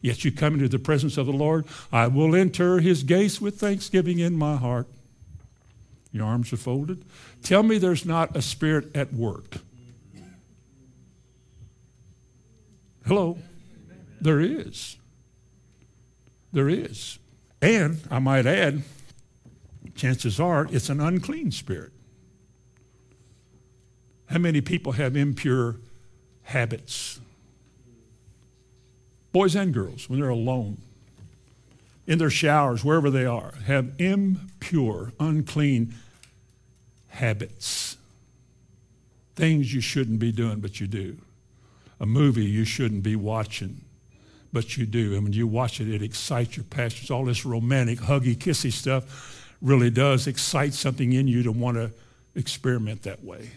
Speaker 1: Yet you come into the presence of the Lord. I will enter his gates with thanksgiving in my heart. Your arms are folded. Tell me there's not a spirit at work. Hello? There is. There is. And I might add, chances are it's an unclean spirit. How many people have impure habits? Boys and girls, when they're alone, in their showers, wherever they are, have impure, unclean habits. Things you shouldn't be doing, but you do. A movie you shouldn't be watching, but you do. And when you watch it, it excites your passions. All this romantic, huggy, kissy stuff really does excite something in you to want to experiment that way.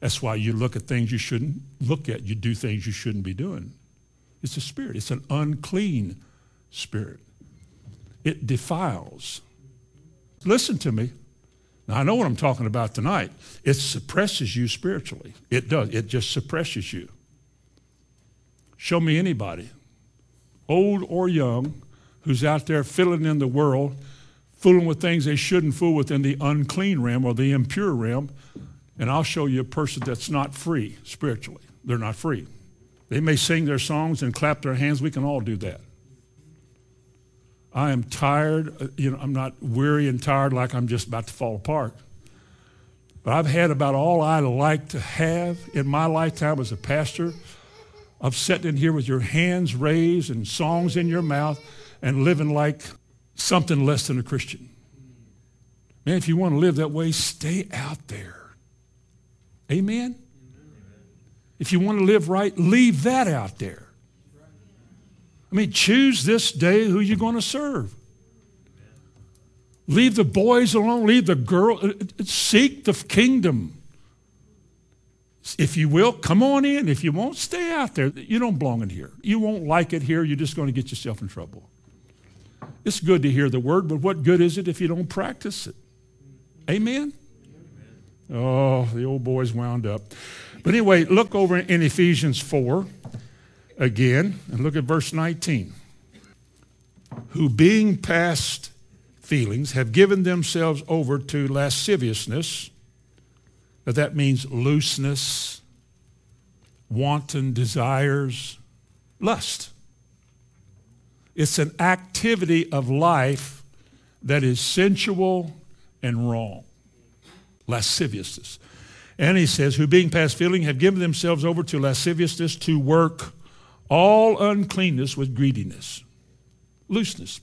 Speaker 1: That's why you look at things you shouldn't look at. You do things you shouldn't be doing. It's a spirit, it's an unclean spirit. It defiles. Listen to me. Now, I know what I'm talking about tonight. It suppresses you spiritually. It does. It just suppresses you. Show me anybody, old or young, who's out there filling in the world, fooling with things they shouldn't fool with in the unclean realm or the impure realm, and I'll show you a person that's not free spiritually. They're not free. They may sing their songs and clap their hands. We can all do that. I am tired. Uh, you know, I'm not weary and tired like I'm just about to fall apart. But I've had about all I like to have in my lifetime as a pastor of sitting in here with your hands raised and songs in your mouth and living like something less than a Christian. Man, if you want to live that way, stay out there. Amen? If you want to live right, leave that out there. I mean, choose this day who you're going to serve. Leave the boys alone. Leave the girl. Uh, uh, seek the kingdom. If you will, come on in. If you won't, stay out there. You don't belong in here. You won't like it here. You're just going to get yourself in trouble. It's good to hear the word, but what good is it if you don't practice it? Amen? Oh, the old boy's wound up. But anyway, look over in Ephesians 4 again and look at verse 19. Who being past feelings have given themselves over to lasciviousness. Now that means looseness, wanton desires, lust. It's an activity of life that is sensual and wrong. Lasciviousness. And he says, who being past feeling have given themselves over to lasciviousness to work all uncleanness with greediness, looseness.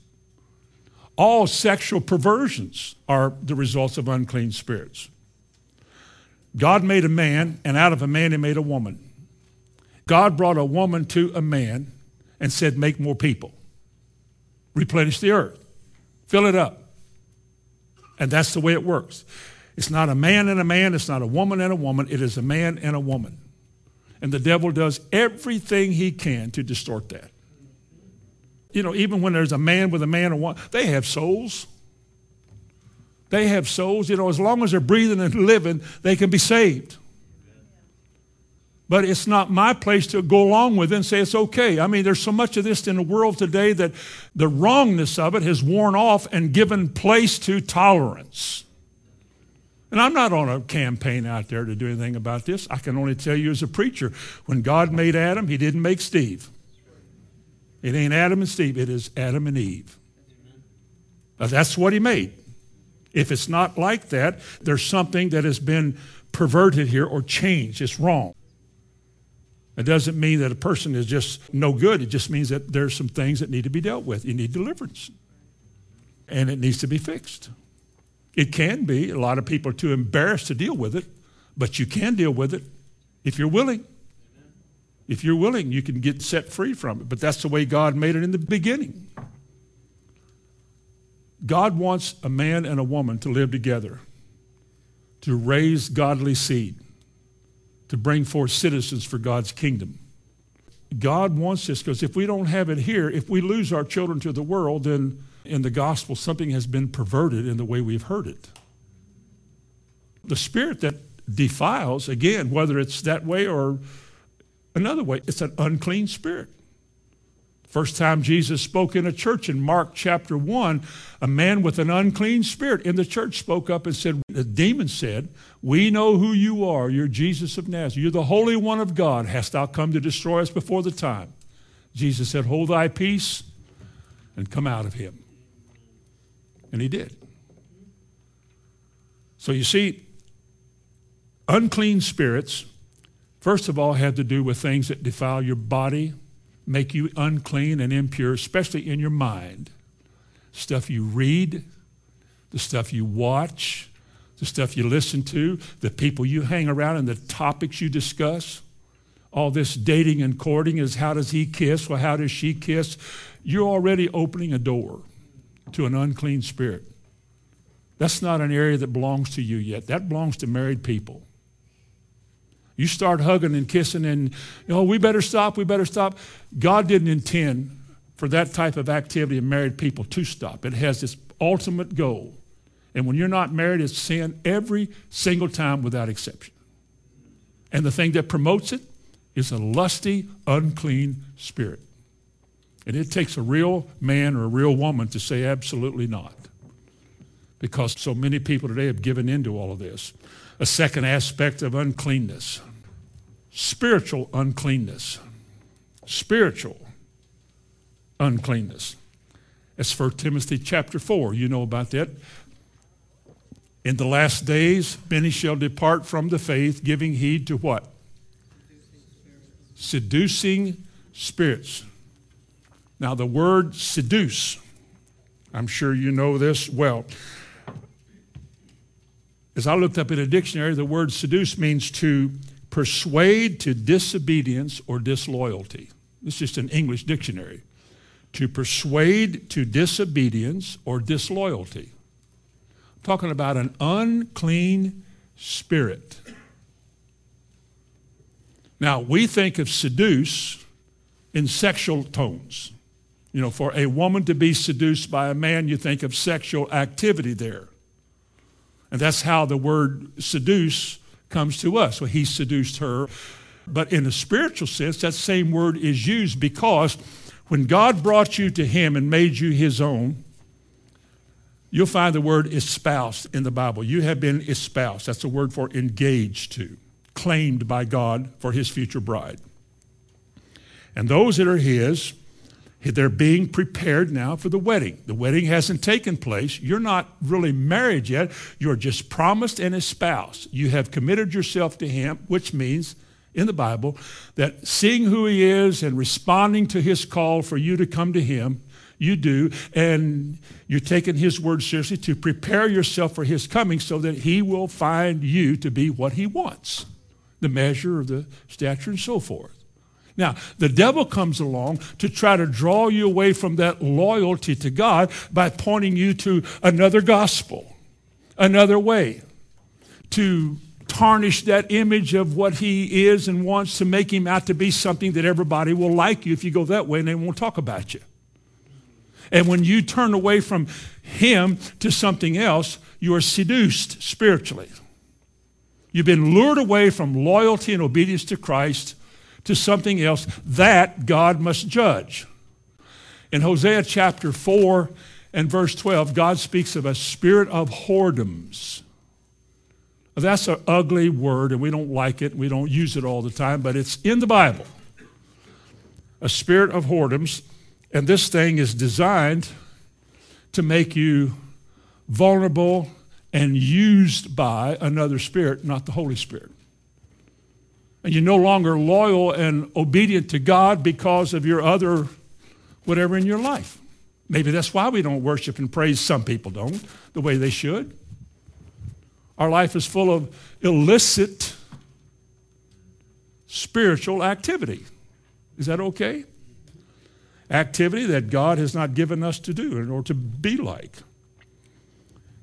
Speaker 1: All sexual perversions are the results of unclean spirits. God made a man, and out of a man, he made a woman. God brought a woman to a man and said, Make more people, replenish the earth, fill it up. And that's the way it works. It's not a man and a man, it's not a woman and a woman, it is a man and a woman. And the devil does everything he can to distort that. You know, even when there's a man with a man and one, they have souls. They have souls. You know, as long as they're breathing and living, they can be saved. But it's not my place to go along with it and say it's okay. I mean, there's so much of this in the world today that the wrongness of it has worn off and given place to tolerance. And I'm not on a campaign out there to do anything about this. I can only tell you as a preacher when God made Adam, he didn't make Steve. It ain't Adam and Steve, it is Adam and Eve. Now, that's what he made. If it's not like that, there's something that has been perverted here or changed. It's wrong. It doesn't mean that a person is just no good. It just means that there's some things that need to be dealt with. You need deliverance. And it needs to be fixed. It can be. A lot of people are too embarrassed to deal with it, but you can deal with it if you're willing. If you're willing, you can get set free from it. But that's the way God made it in the beginning. God wants a man and a woman to live together, to raise godly seed, to bring forth citizens for God's kingdom. God wants this because if we don't have it here, if we lose our children to the world, then in the gospel, something has been perverted in the way we've heard it. The spirit that defiles, again, whether it's that way or another way, it's an unclean spirit. First time Jesus spoke in a church in Mark chapter 1, a man with an unclean spirit in the church spoke up and said, The demon said, We know who you are. You're Jesus of Nazareth. You're the Holy One of God. Hast thou come to destroy us before the time? Jesus said, Hold thy peace and come out of him. And he did. So you see, unclean spirits, first of all, have to do with things that defile your body, make you unclean and impure, especially in your mind. Stuff you read, the stuff you watch, the stuff you listen to, the people you hang around, and the topics you discuss. All this dating and courting is how does he kiss? Well, how does she kiss? You're already opening a door to an unclean spirit. That's not an area that belongs to you yet. That belongs to married people. You start hugging and kissing and, you know, we better stop, we better stop. God didn't intend for that type of activity of married people to stop. It has this ultimate goal. And when you're not married, it's sin every single time without exception. And the thing that promotes it is a lusty, unclean spirit. And it takes a real man or a real woman to say absolutely not. Because so many people today have given into all of this. A second aspect of uncleanness spiritual uncleanness. Spiritual uncleanness. It's 1 Timothy chapter 4. You know about that. In the last days, many shall depart from the faith, giving heed to what? Seducing spirits. Now, the word seduce, I'm sure you know this well. As I looked up in a dictionary, the word seduce means to persuade to disobedience or disloyalty. This is just an English dictionary. To persuade to disobedience or disloyalty. talking about an unclean spirit. Now, we think of seduce in sexual tones. You know, for a woman to be seduced by a man, you think of sexual activity there. And that's how the word seduce comes to us. Well, he seduced her. But in a spiritual sense, that same word is used because when God brought you to him and made you his own, you'll find the word espoused in the Bible. You have been espoused. That's a word for engaged to, claimed by God for his future bride. And those that are his, they're being prepared now for the wedding. The wedding hasn't taken place. You're not really married yet. You're just promised and espoused. You have committed yourself to him, which means in the Bible that seeing who he is and responding to his call for you to come to him you do, and you're taking His word seriously to prepare yourself for His coming so that He will find you to be what He wants the measure of the stature and so forth. Now, the devil comes along to try to draw you away from that loyalty to God by pointing you to another gospel, another way, to tarnish that image of what he is and wants to make him out to be something that everybody will like you if you go that way and they won't talk about you. And when you turn away from Him to something else, you are seduced spiritually. You've been lured away from loyalty and obedience to Christ to something else that God must judge. In Hosea chapter 4 and verse 12, God speaks of a spirit of whoredoms. That's an ugly word, and we don't like it. We don't use it all the time, but it's in the Bible. A spirit of whoredoms. And this thing is designed to make you vulnerable and used by another spirit, not the Holy Spirit. And you're no longer loyal and obedient to God because of your other whatever in your life. Maybe that's why we don't worship and praise. Some people don't the way they should. Our life is full of illicit spiritual activity. Is that okay? activity that God has not given us to do in order to be like.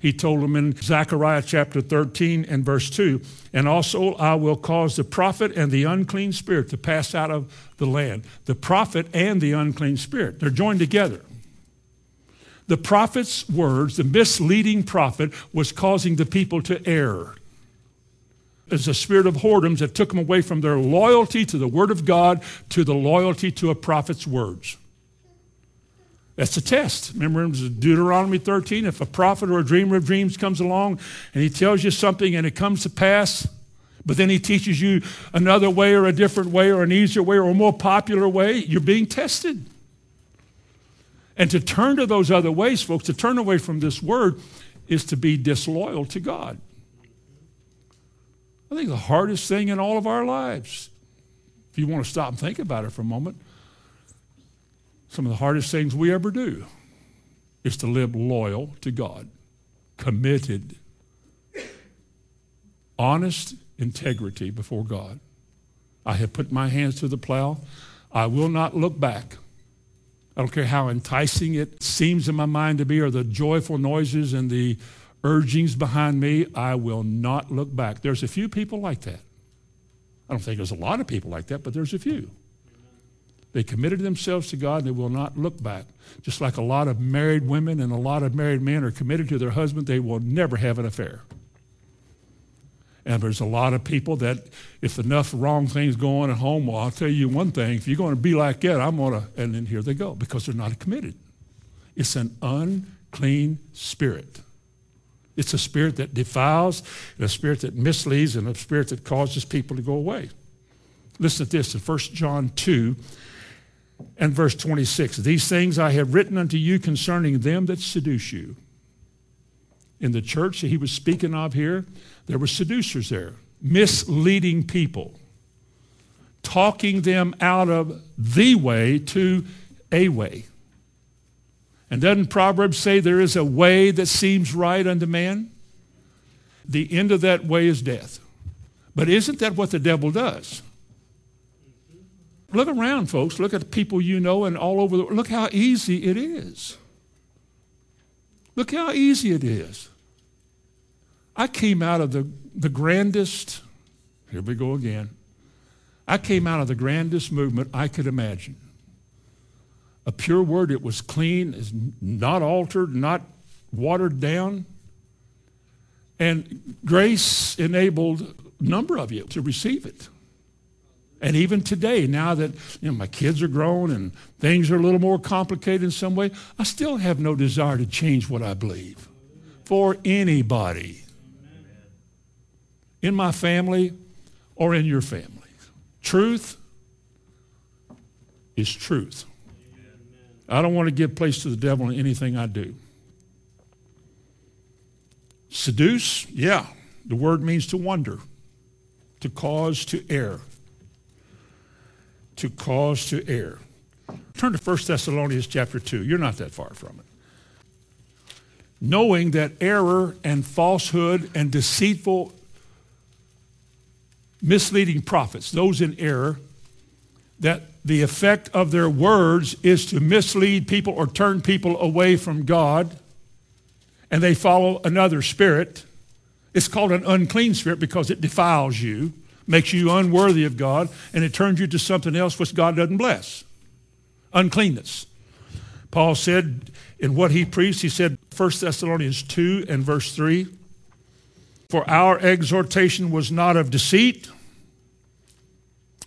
Speaker 1: He told them in Zechariah chapter 13 and verse 2 And also I will cause the prophet and the unclean spirit to pass out of the land. The prophet and the unclean spirit, they're joined together. The prophet's words, the misleading prophet, was causing the people to err. It's a spirit of whoredoms that took them away from their loyalty to the Word of God to the loyalty to a prophet's words. That's a test. Remember in Deuteronomy 13, if a prophet or a dreamer of dreams comes along and he tells you something and it comes to pass, but then he teaches you another way or a different way or an easier way or a more popular way, you're being tested. And to turn to those other ways, folks, to turn away from this word is to be disloyal to God. I think the hardest thing in all of our lives, if you want to stop and think about it for a moment, some of the hardest things we ever do is to live loyal to God, committed, honest integrity before God. I have put my hands to the plow. I will not look back. I don't care how enticing it seems in my mind to be or the joyful noises and the urgings behind me. I will not look back. There's a few people like that. I don't think there's a lot of people like that, but there's a few. They committed themselves to God and they will not look back. Just like a lot of married women and a lot of married men are committed to their husband, they will never have an affair. And there's a lot of people that, if enough wrong things go on at home, well, I'll tell you one thing if you're going to be like that, I'm going to, and then here they go because they're not committed. It's an unclean spirit. It's a spirit that defiles, and a spirit that misleads, and a spirit that causes people to go away. Listen to this in 1 John 2 and verse 26 These things I have written unto you concerning them that seduce you. In the church that he was speaking of here, there were seducers there, misleading people, talking them out of the way to a way. And doesn't Proverbs say there is a way that seems right unto man? The end of that way is death. But isn't that what the devil does? Look around, folks. Look at the people you know and all over the world. Look how easy it is. Look how easy it is. I came out of the, the grandest, here we go again. I came out of the grandest movement I could imagine. A pure word, it was clean, is not altered, not watered down. And grace enabled a number of you to receive it. And even today, now that you know, my kids are grown and things are a little more complicated in some way, I still have no desire to change what I believe for anybody in my family or in your family. Truth is truth. I don't want to give place to the devil in anything I do. Seduce, yeah, the word means to wonder, to cause to err to cause to err. Turn to 1 Thessalonians chapter 2. You're not that far from it. Knowing that error and falsehood and deceitful, misleading prophets, those in error, that the effect of their words is to mislead people or turn people away from God, and they follow another spirit. It's called an unclean spirit because it defiles you makes you unworthy of God, and it turns you to something else which God doesn't bless uncleanness. Paul said in what he preached, he said, 1 Thessalonians 2 and verse 3 For our exhortation was not of deceit,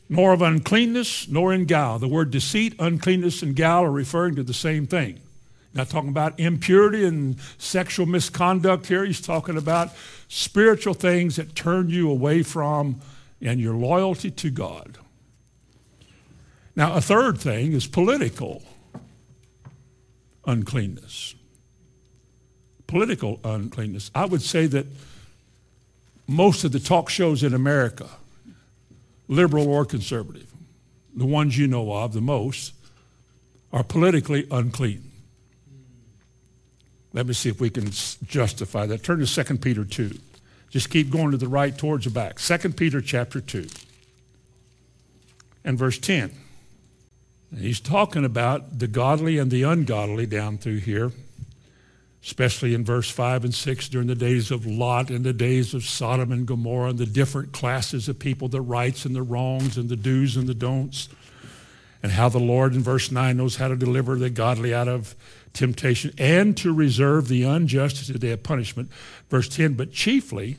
Speaker 1: nor of uncleanness, nor in guile. The word deceit, uncleanness, and guile are referring to the same thing. Not talking about impurity and sexual misconduct here. He's talking about spiritual things that turn you away from and your loyalty to God. Now, a third thing is political uncleanness. Political uncleanness. I would say that most of the talk shows in America, liberal or conservative, the ones you know of the most, are politically unclean. Let me see if we can justify that. Turn to 2 Peter 2. Just keep going to the right towards the back. 2 Peter chapter 2 and verse 10. He's talking about the godly and the ungodly down through here, especially in verse 5 and 6 during the days of Lot and the days of Sodom and Gomorrah and the different classes of people, the rights and the wrongs and the do's and the don'ts, and how the Lord in verse 9 knows how to deliver the godly out of temptation and to reserve the unjust to the day of punishment. Verse 10, but chiefly,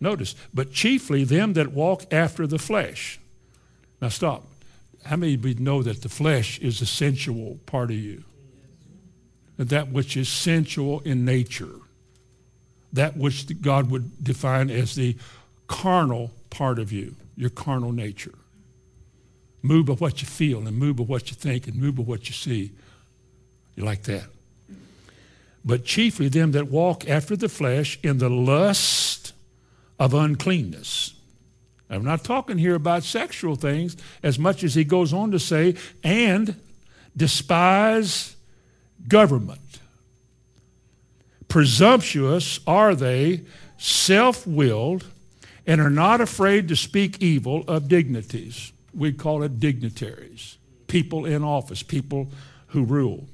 Speaker 1: notice, but chiefly them that walk after the flesh. Now stop. How many of you know that the flesh is a sensual part of you? That which is sensual in nature. That which God would define as the carnal part of you, your carnal nature. Move by what you feel and move by what you think and move by what you see. You like that? But chiefly them that walk after the flesh in the lust of uncleanness. I'm not talking here about sexual things as much as he goes on to say, and despise government. Presumptuous are they, self willed, and are not afraid to speak evil of dignities. We call it dignitaries, people in office, people who rule.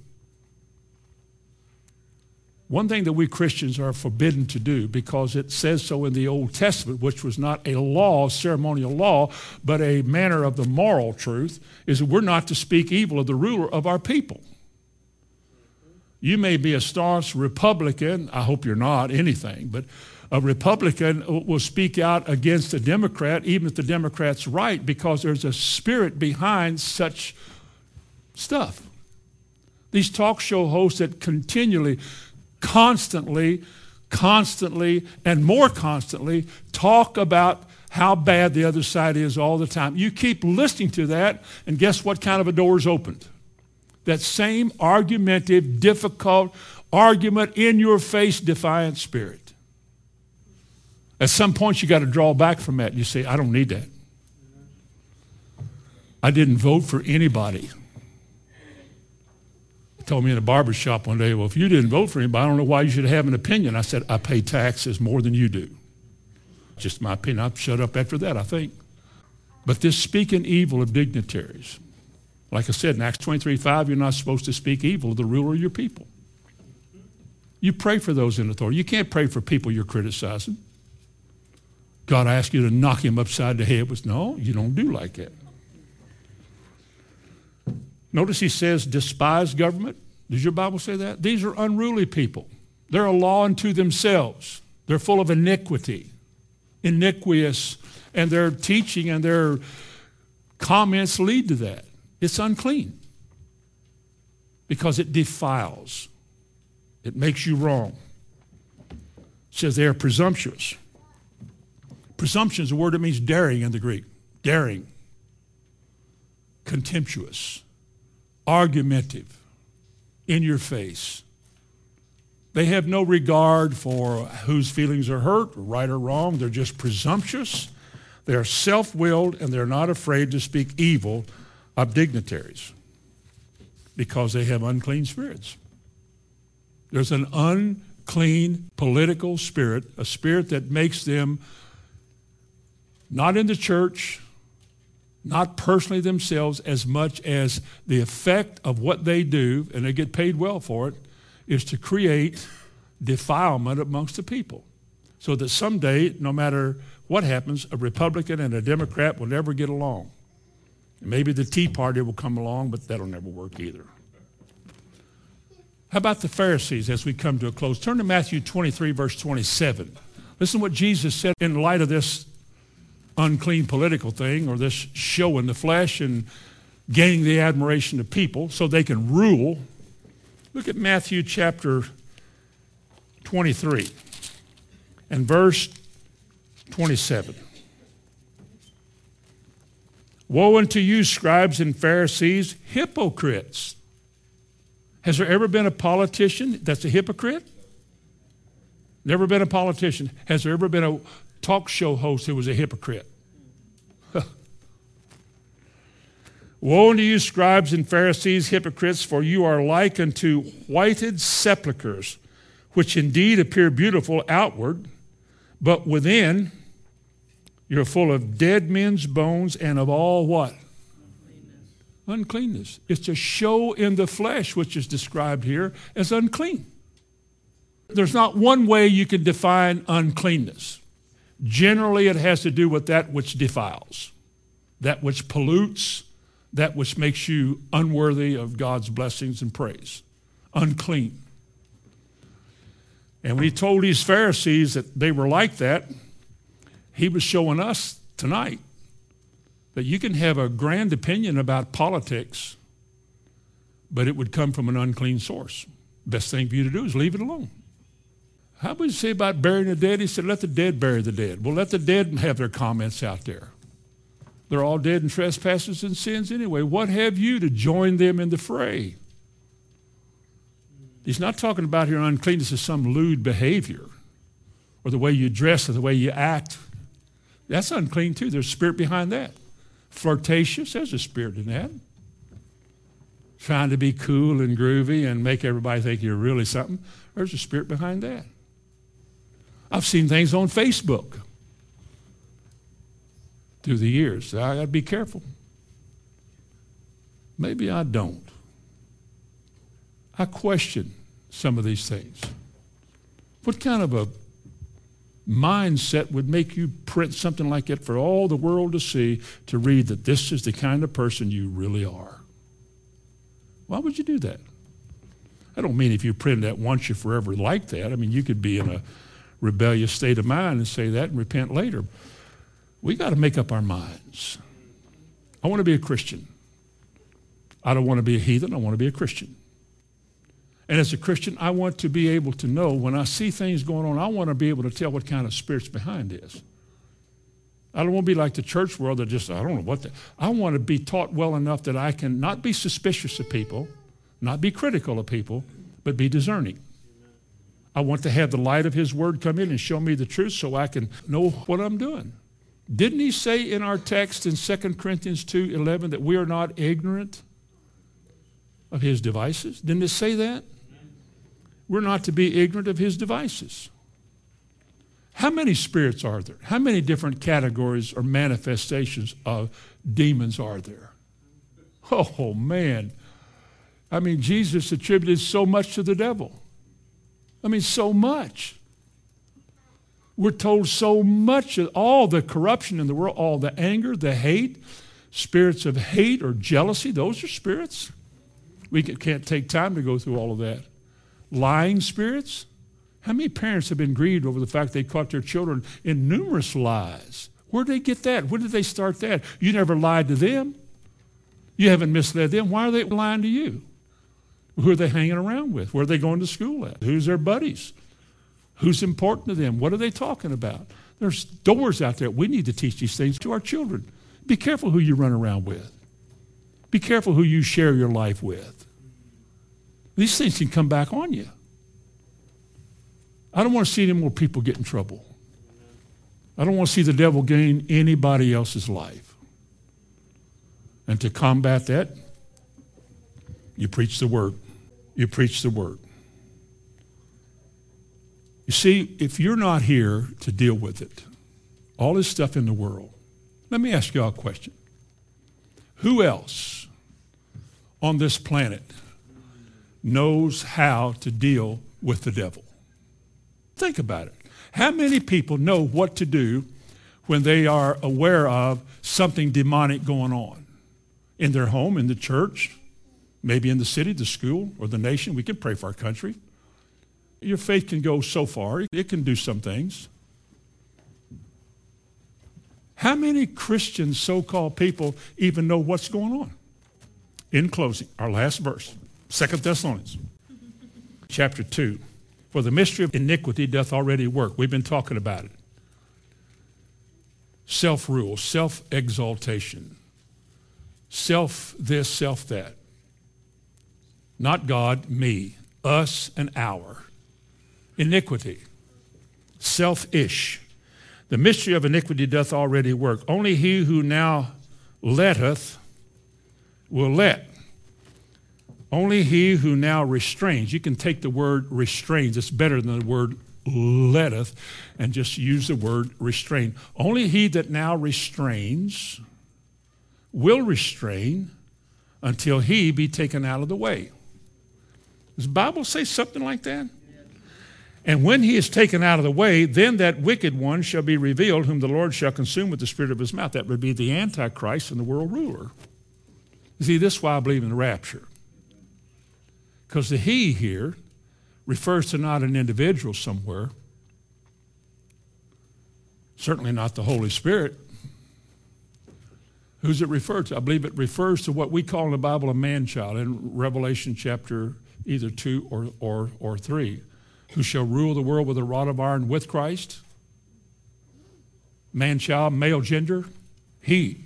Speaker 1: One thing that we Christians are forbidden to do because it says so in the Old Testament, which was not a law, ceremonial law, but a manner of the moral truth, is that we're not to speak evil of the ruler of our people. You may be a staunch Republican, I hope you're not anything, but a Republican will speak out against a Democrat, even if the Democrat's right, because there's a spirit behind such stuff. These talk show hosts that continually constantly, constantly, and more constantly talk about how bad the other side is all the time. You keep listening to that, and guess what kind of a door is opened? That same argumentative, difficult, argument in your face, defiant spirit. At some point, you got to draw back from that. You say, I don't need that. I didn't vote for anybody told me in a barber shop one day, well, if you didn't vote for anybody, I don't know why you should have an opinion. I said, I pay taxes more than you do. Just my opinion. I'll shut up after that, I think. But this speaking evil of dignitaries, like I said in Acts 23 5, you're not supposed to speak evil of the ruler of your people. You pray for those in authority. You can't pray for people you're criticizing. God asks you to knock him upside the head with, no, you don't do like that. Notice he says, despise government. Does your Bible say that? These are unruly people. They're a law unto themselves. They're full of iniquity, iniquitous, and their teaching and their comments lead to that. It's unclean because it defiles, it makes you wrong. It says they are presumptuous. Presumption is a word that means daring in the Greek. Daring, contemptuous, argumentative, in your face. They have no regard for whose feelings are hurt, right or wrong. They're just presumptuous. They're self willed, and they're not afraid to speak evil of dignitaries because they have unclean spirits. There's an unclean political spirit, a spirit that makes them not in the church, not personally themselves, as much as the effect of what they do, and they get paid well for it, is to create defilement amongst the people. So that someday, no matter what happens, a Republican and a Democrat will never get along. Maybe the Tea Party will come along, but that'll never work either. How about the Pharisees as we come to a close? Turn to Matthew 23, verse 27. Listen to what Jesus said in light of this unclean political thing or this show in the flesh and gaining the admiration of people so they can rule. Look at Matthew chapter 23 and verse 27. Woe unto you, scribes and Pharisees, hypocrites! Has there ever been a politician that's a hypocrite? Never been a politician. Has there ever been a talk show host who was a hypocrite? Woe unto you, scribes and Pharisees, hypocrites, for you are like unto whited sepulchres, which indeed appear beautiful outward, but within you're full of dead men's bones and of all what? Uncleanness. uncleanness. It's a show in the flesh, which is described here as unclean. There's not one way you can define uncleanness. Generally, it has to do with that which defiles, that which pollutes, that which makes you unworthy of God's blessings and praise. Unclean. And when he told these Pharisees that they were like that, he was showing us tonight that you can have a grand opinion about politics, but it would come from an unclean source. Best thing for you to do is leave it alone. How would you say about burying the dead? He said, let the dead bury the dead. Well, let the dead have their comments out there. They're all dead in trespasses and sins anyway. What have you to join them in the fray? He's not talking about here uncleanness as some lewd behavior or the way you dress or the way you act. That's unclean too. There's a spirit behind that. Flirtatious, there's a spirit in that. Trying to be cool and groovy and make everybody think you're really something. There's a spirit behind that. I've seen things on Facebook through the years. I got to be careful. Maybe I don't. I question some of these things. What kind of a mindset would make you print something like that for all the world to see to read that this is the kind of person you really are? Why would you do that? I don't mean if you print that once you're forever like that. I mean, you could be in a rebellious state of mind and say that and repent later. We got to make up our minds. I want to be a Christian. I don't want to be a heathen. I want to be a Christian. And as a Christian, I want to be able to know when I see things going on, I want to be able to tell what kind of spirit's behind this. I don't want to be like the church world that just, I don't know what I want to be taught well enough that I can not be suspicious of people, not be critical of people, but be discerning. I want to have the light of His Word come in and show me the truth so I can know what I'm doing. Didn't he say in our text in 2 Corinthians 2 11 that we are not ignorant of his devices? Didn't it say that? We're not to be ignorant of his devices. How many spirits are there? How many different categories or manifestations of demons are there? Oh, man. I mean, Jesus attributed so much to the devil. I mean, so much. We're told so much of all the corruption in the world, all the anger, the hate, spirits of hate or jealousy, those are spirits. We can't take time to go through all of that. Lying spirits. How many parents have been grieved over the fact they caught their children in numerous lies? Where did they get that? When did they start that? You never lied to them. You haven't misled them. Why are they lying to you? Who are they hanging around with? Where are they going to school at? Who's their buddies? Who's important to them? What are they talking about? There's doors out there. We need to teach these things to our children. Be careful who you run around with. Be careful who you share your life with. These things can come back on you. I don't want to see any more people get in trouble. I don't want to see the devil gain anybody else's life. And to combat that, you preach the word. You preach the word. You see, if you're not here to deal with it, all this stuff in the world, let me ask you all a question. Who else on this planet knows how to deal with the devil? Think about it. How many people know what to do when they are aware of something demonic going on in their home, in the church, maybe in the city, the school, or the nation? We can pray for our country. Your faith can go so far, it can do some things. How many Christian so called people even know what's going on? In closing, our last verse, Second Thessalonians, chapter 2. For the mystery of iniquity doth already work. We've been talking about it. Self rule, self exaltation, self this, self that. Not God, me, us, and our iniquity, selfish. The mystery of iniquity doth already work. Only he who now letteth will let. Only he who now restrains. You can take the word restrains, it's better than the word letteth, and just use the word restrain. Only he that now restrains will restrain until he be taken out of the way. Does the Bible say something like that? And when he is taken out of the way, then that wicked one shall be revealed, whom the Lord shall consume with the spirit of his mouth. That would be the Antichrist and the world ruler. You see, this is why I believe in the rapture. Because the he here refers to not an individual somewhere, certainly not the Holy Spirit. Who's it referred to? I believe it refers to what we call in the Bible a man child in Revelation chapter either 2 or, or, or 3 who shall rule the world with a rod of iron with Christ. Man child, male gender, he.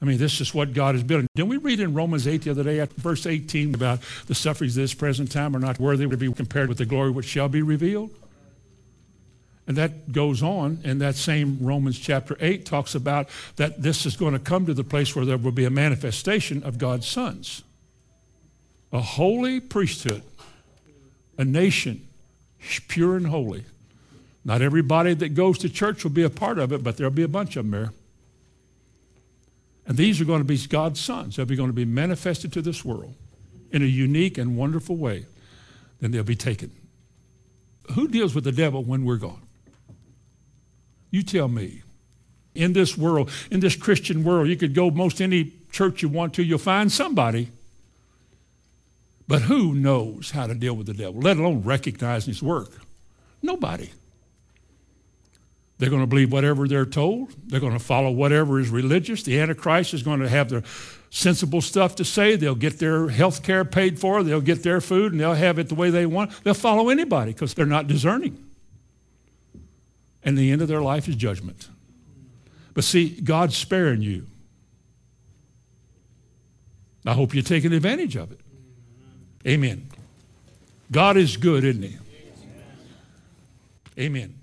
Speaker 1: I mean, this is what God is building. Didn't we read in Romans 8 the other day, at verse 18, about the sufferings of this present time are not worthy to be compared with the glory which shall be revealed? And that goes on, and that same Romans chapter 8 talks about that this is going to come to the place where there will be a manifestation of God's sons. A holy priesthood a nation pure and holy. Not everybody that goes to church will be a part of it, but there'll be a bunch of them there. And these are going to be God's sons. They'll be going to be manifested to this world in a unique and wonderful way. Then they'll be taken. Who deals with the devil when we're gone? You tell me. In this world, in this Christian world, you could go most any church you want to, you'll find somebody but who knows how to deal with the devil, let alone recognize his work? Nobody. They're going to believe whatever they're told. They're going to follow whatever is religious. The Antichrist is going to have their sensible stuff to say. They'll get their health care paid for. They'll get their food and they'll have it the way they want. They'll follow anybody because they're not discerning. And the end of their life is judgment. But see, God's sparing you. I hope you're taking advantage of it. Amen. God is good, isn't He? Amen.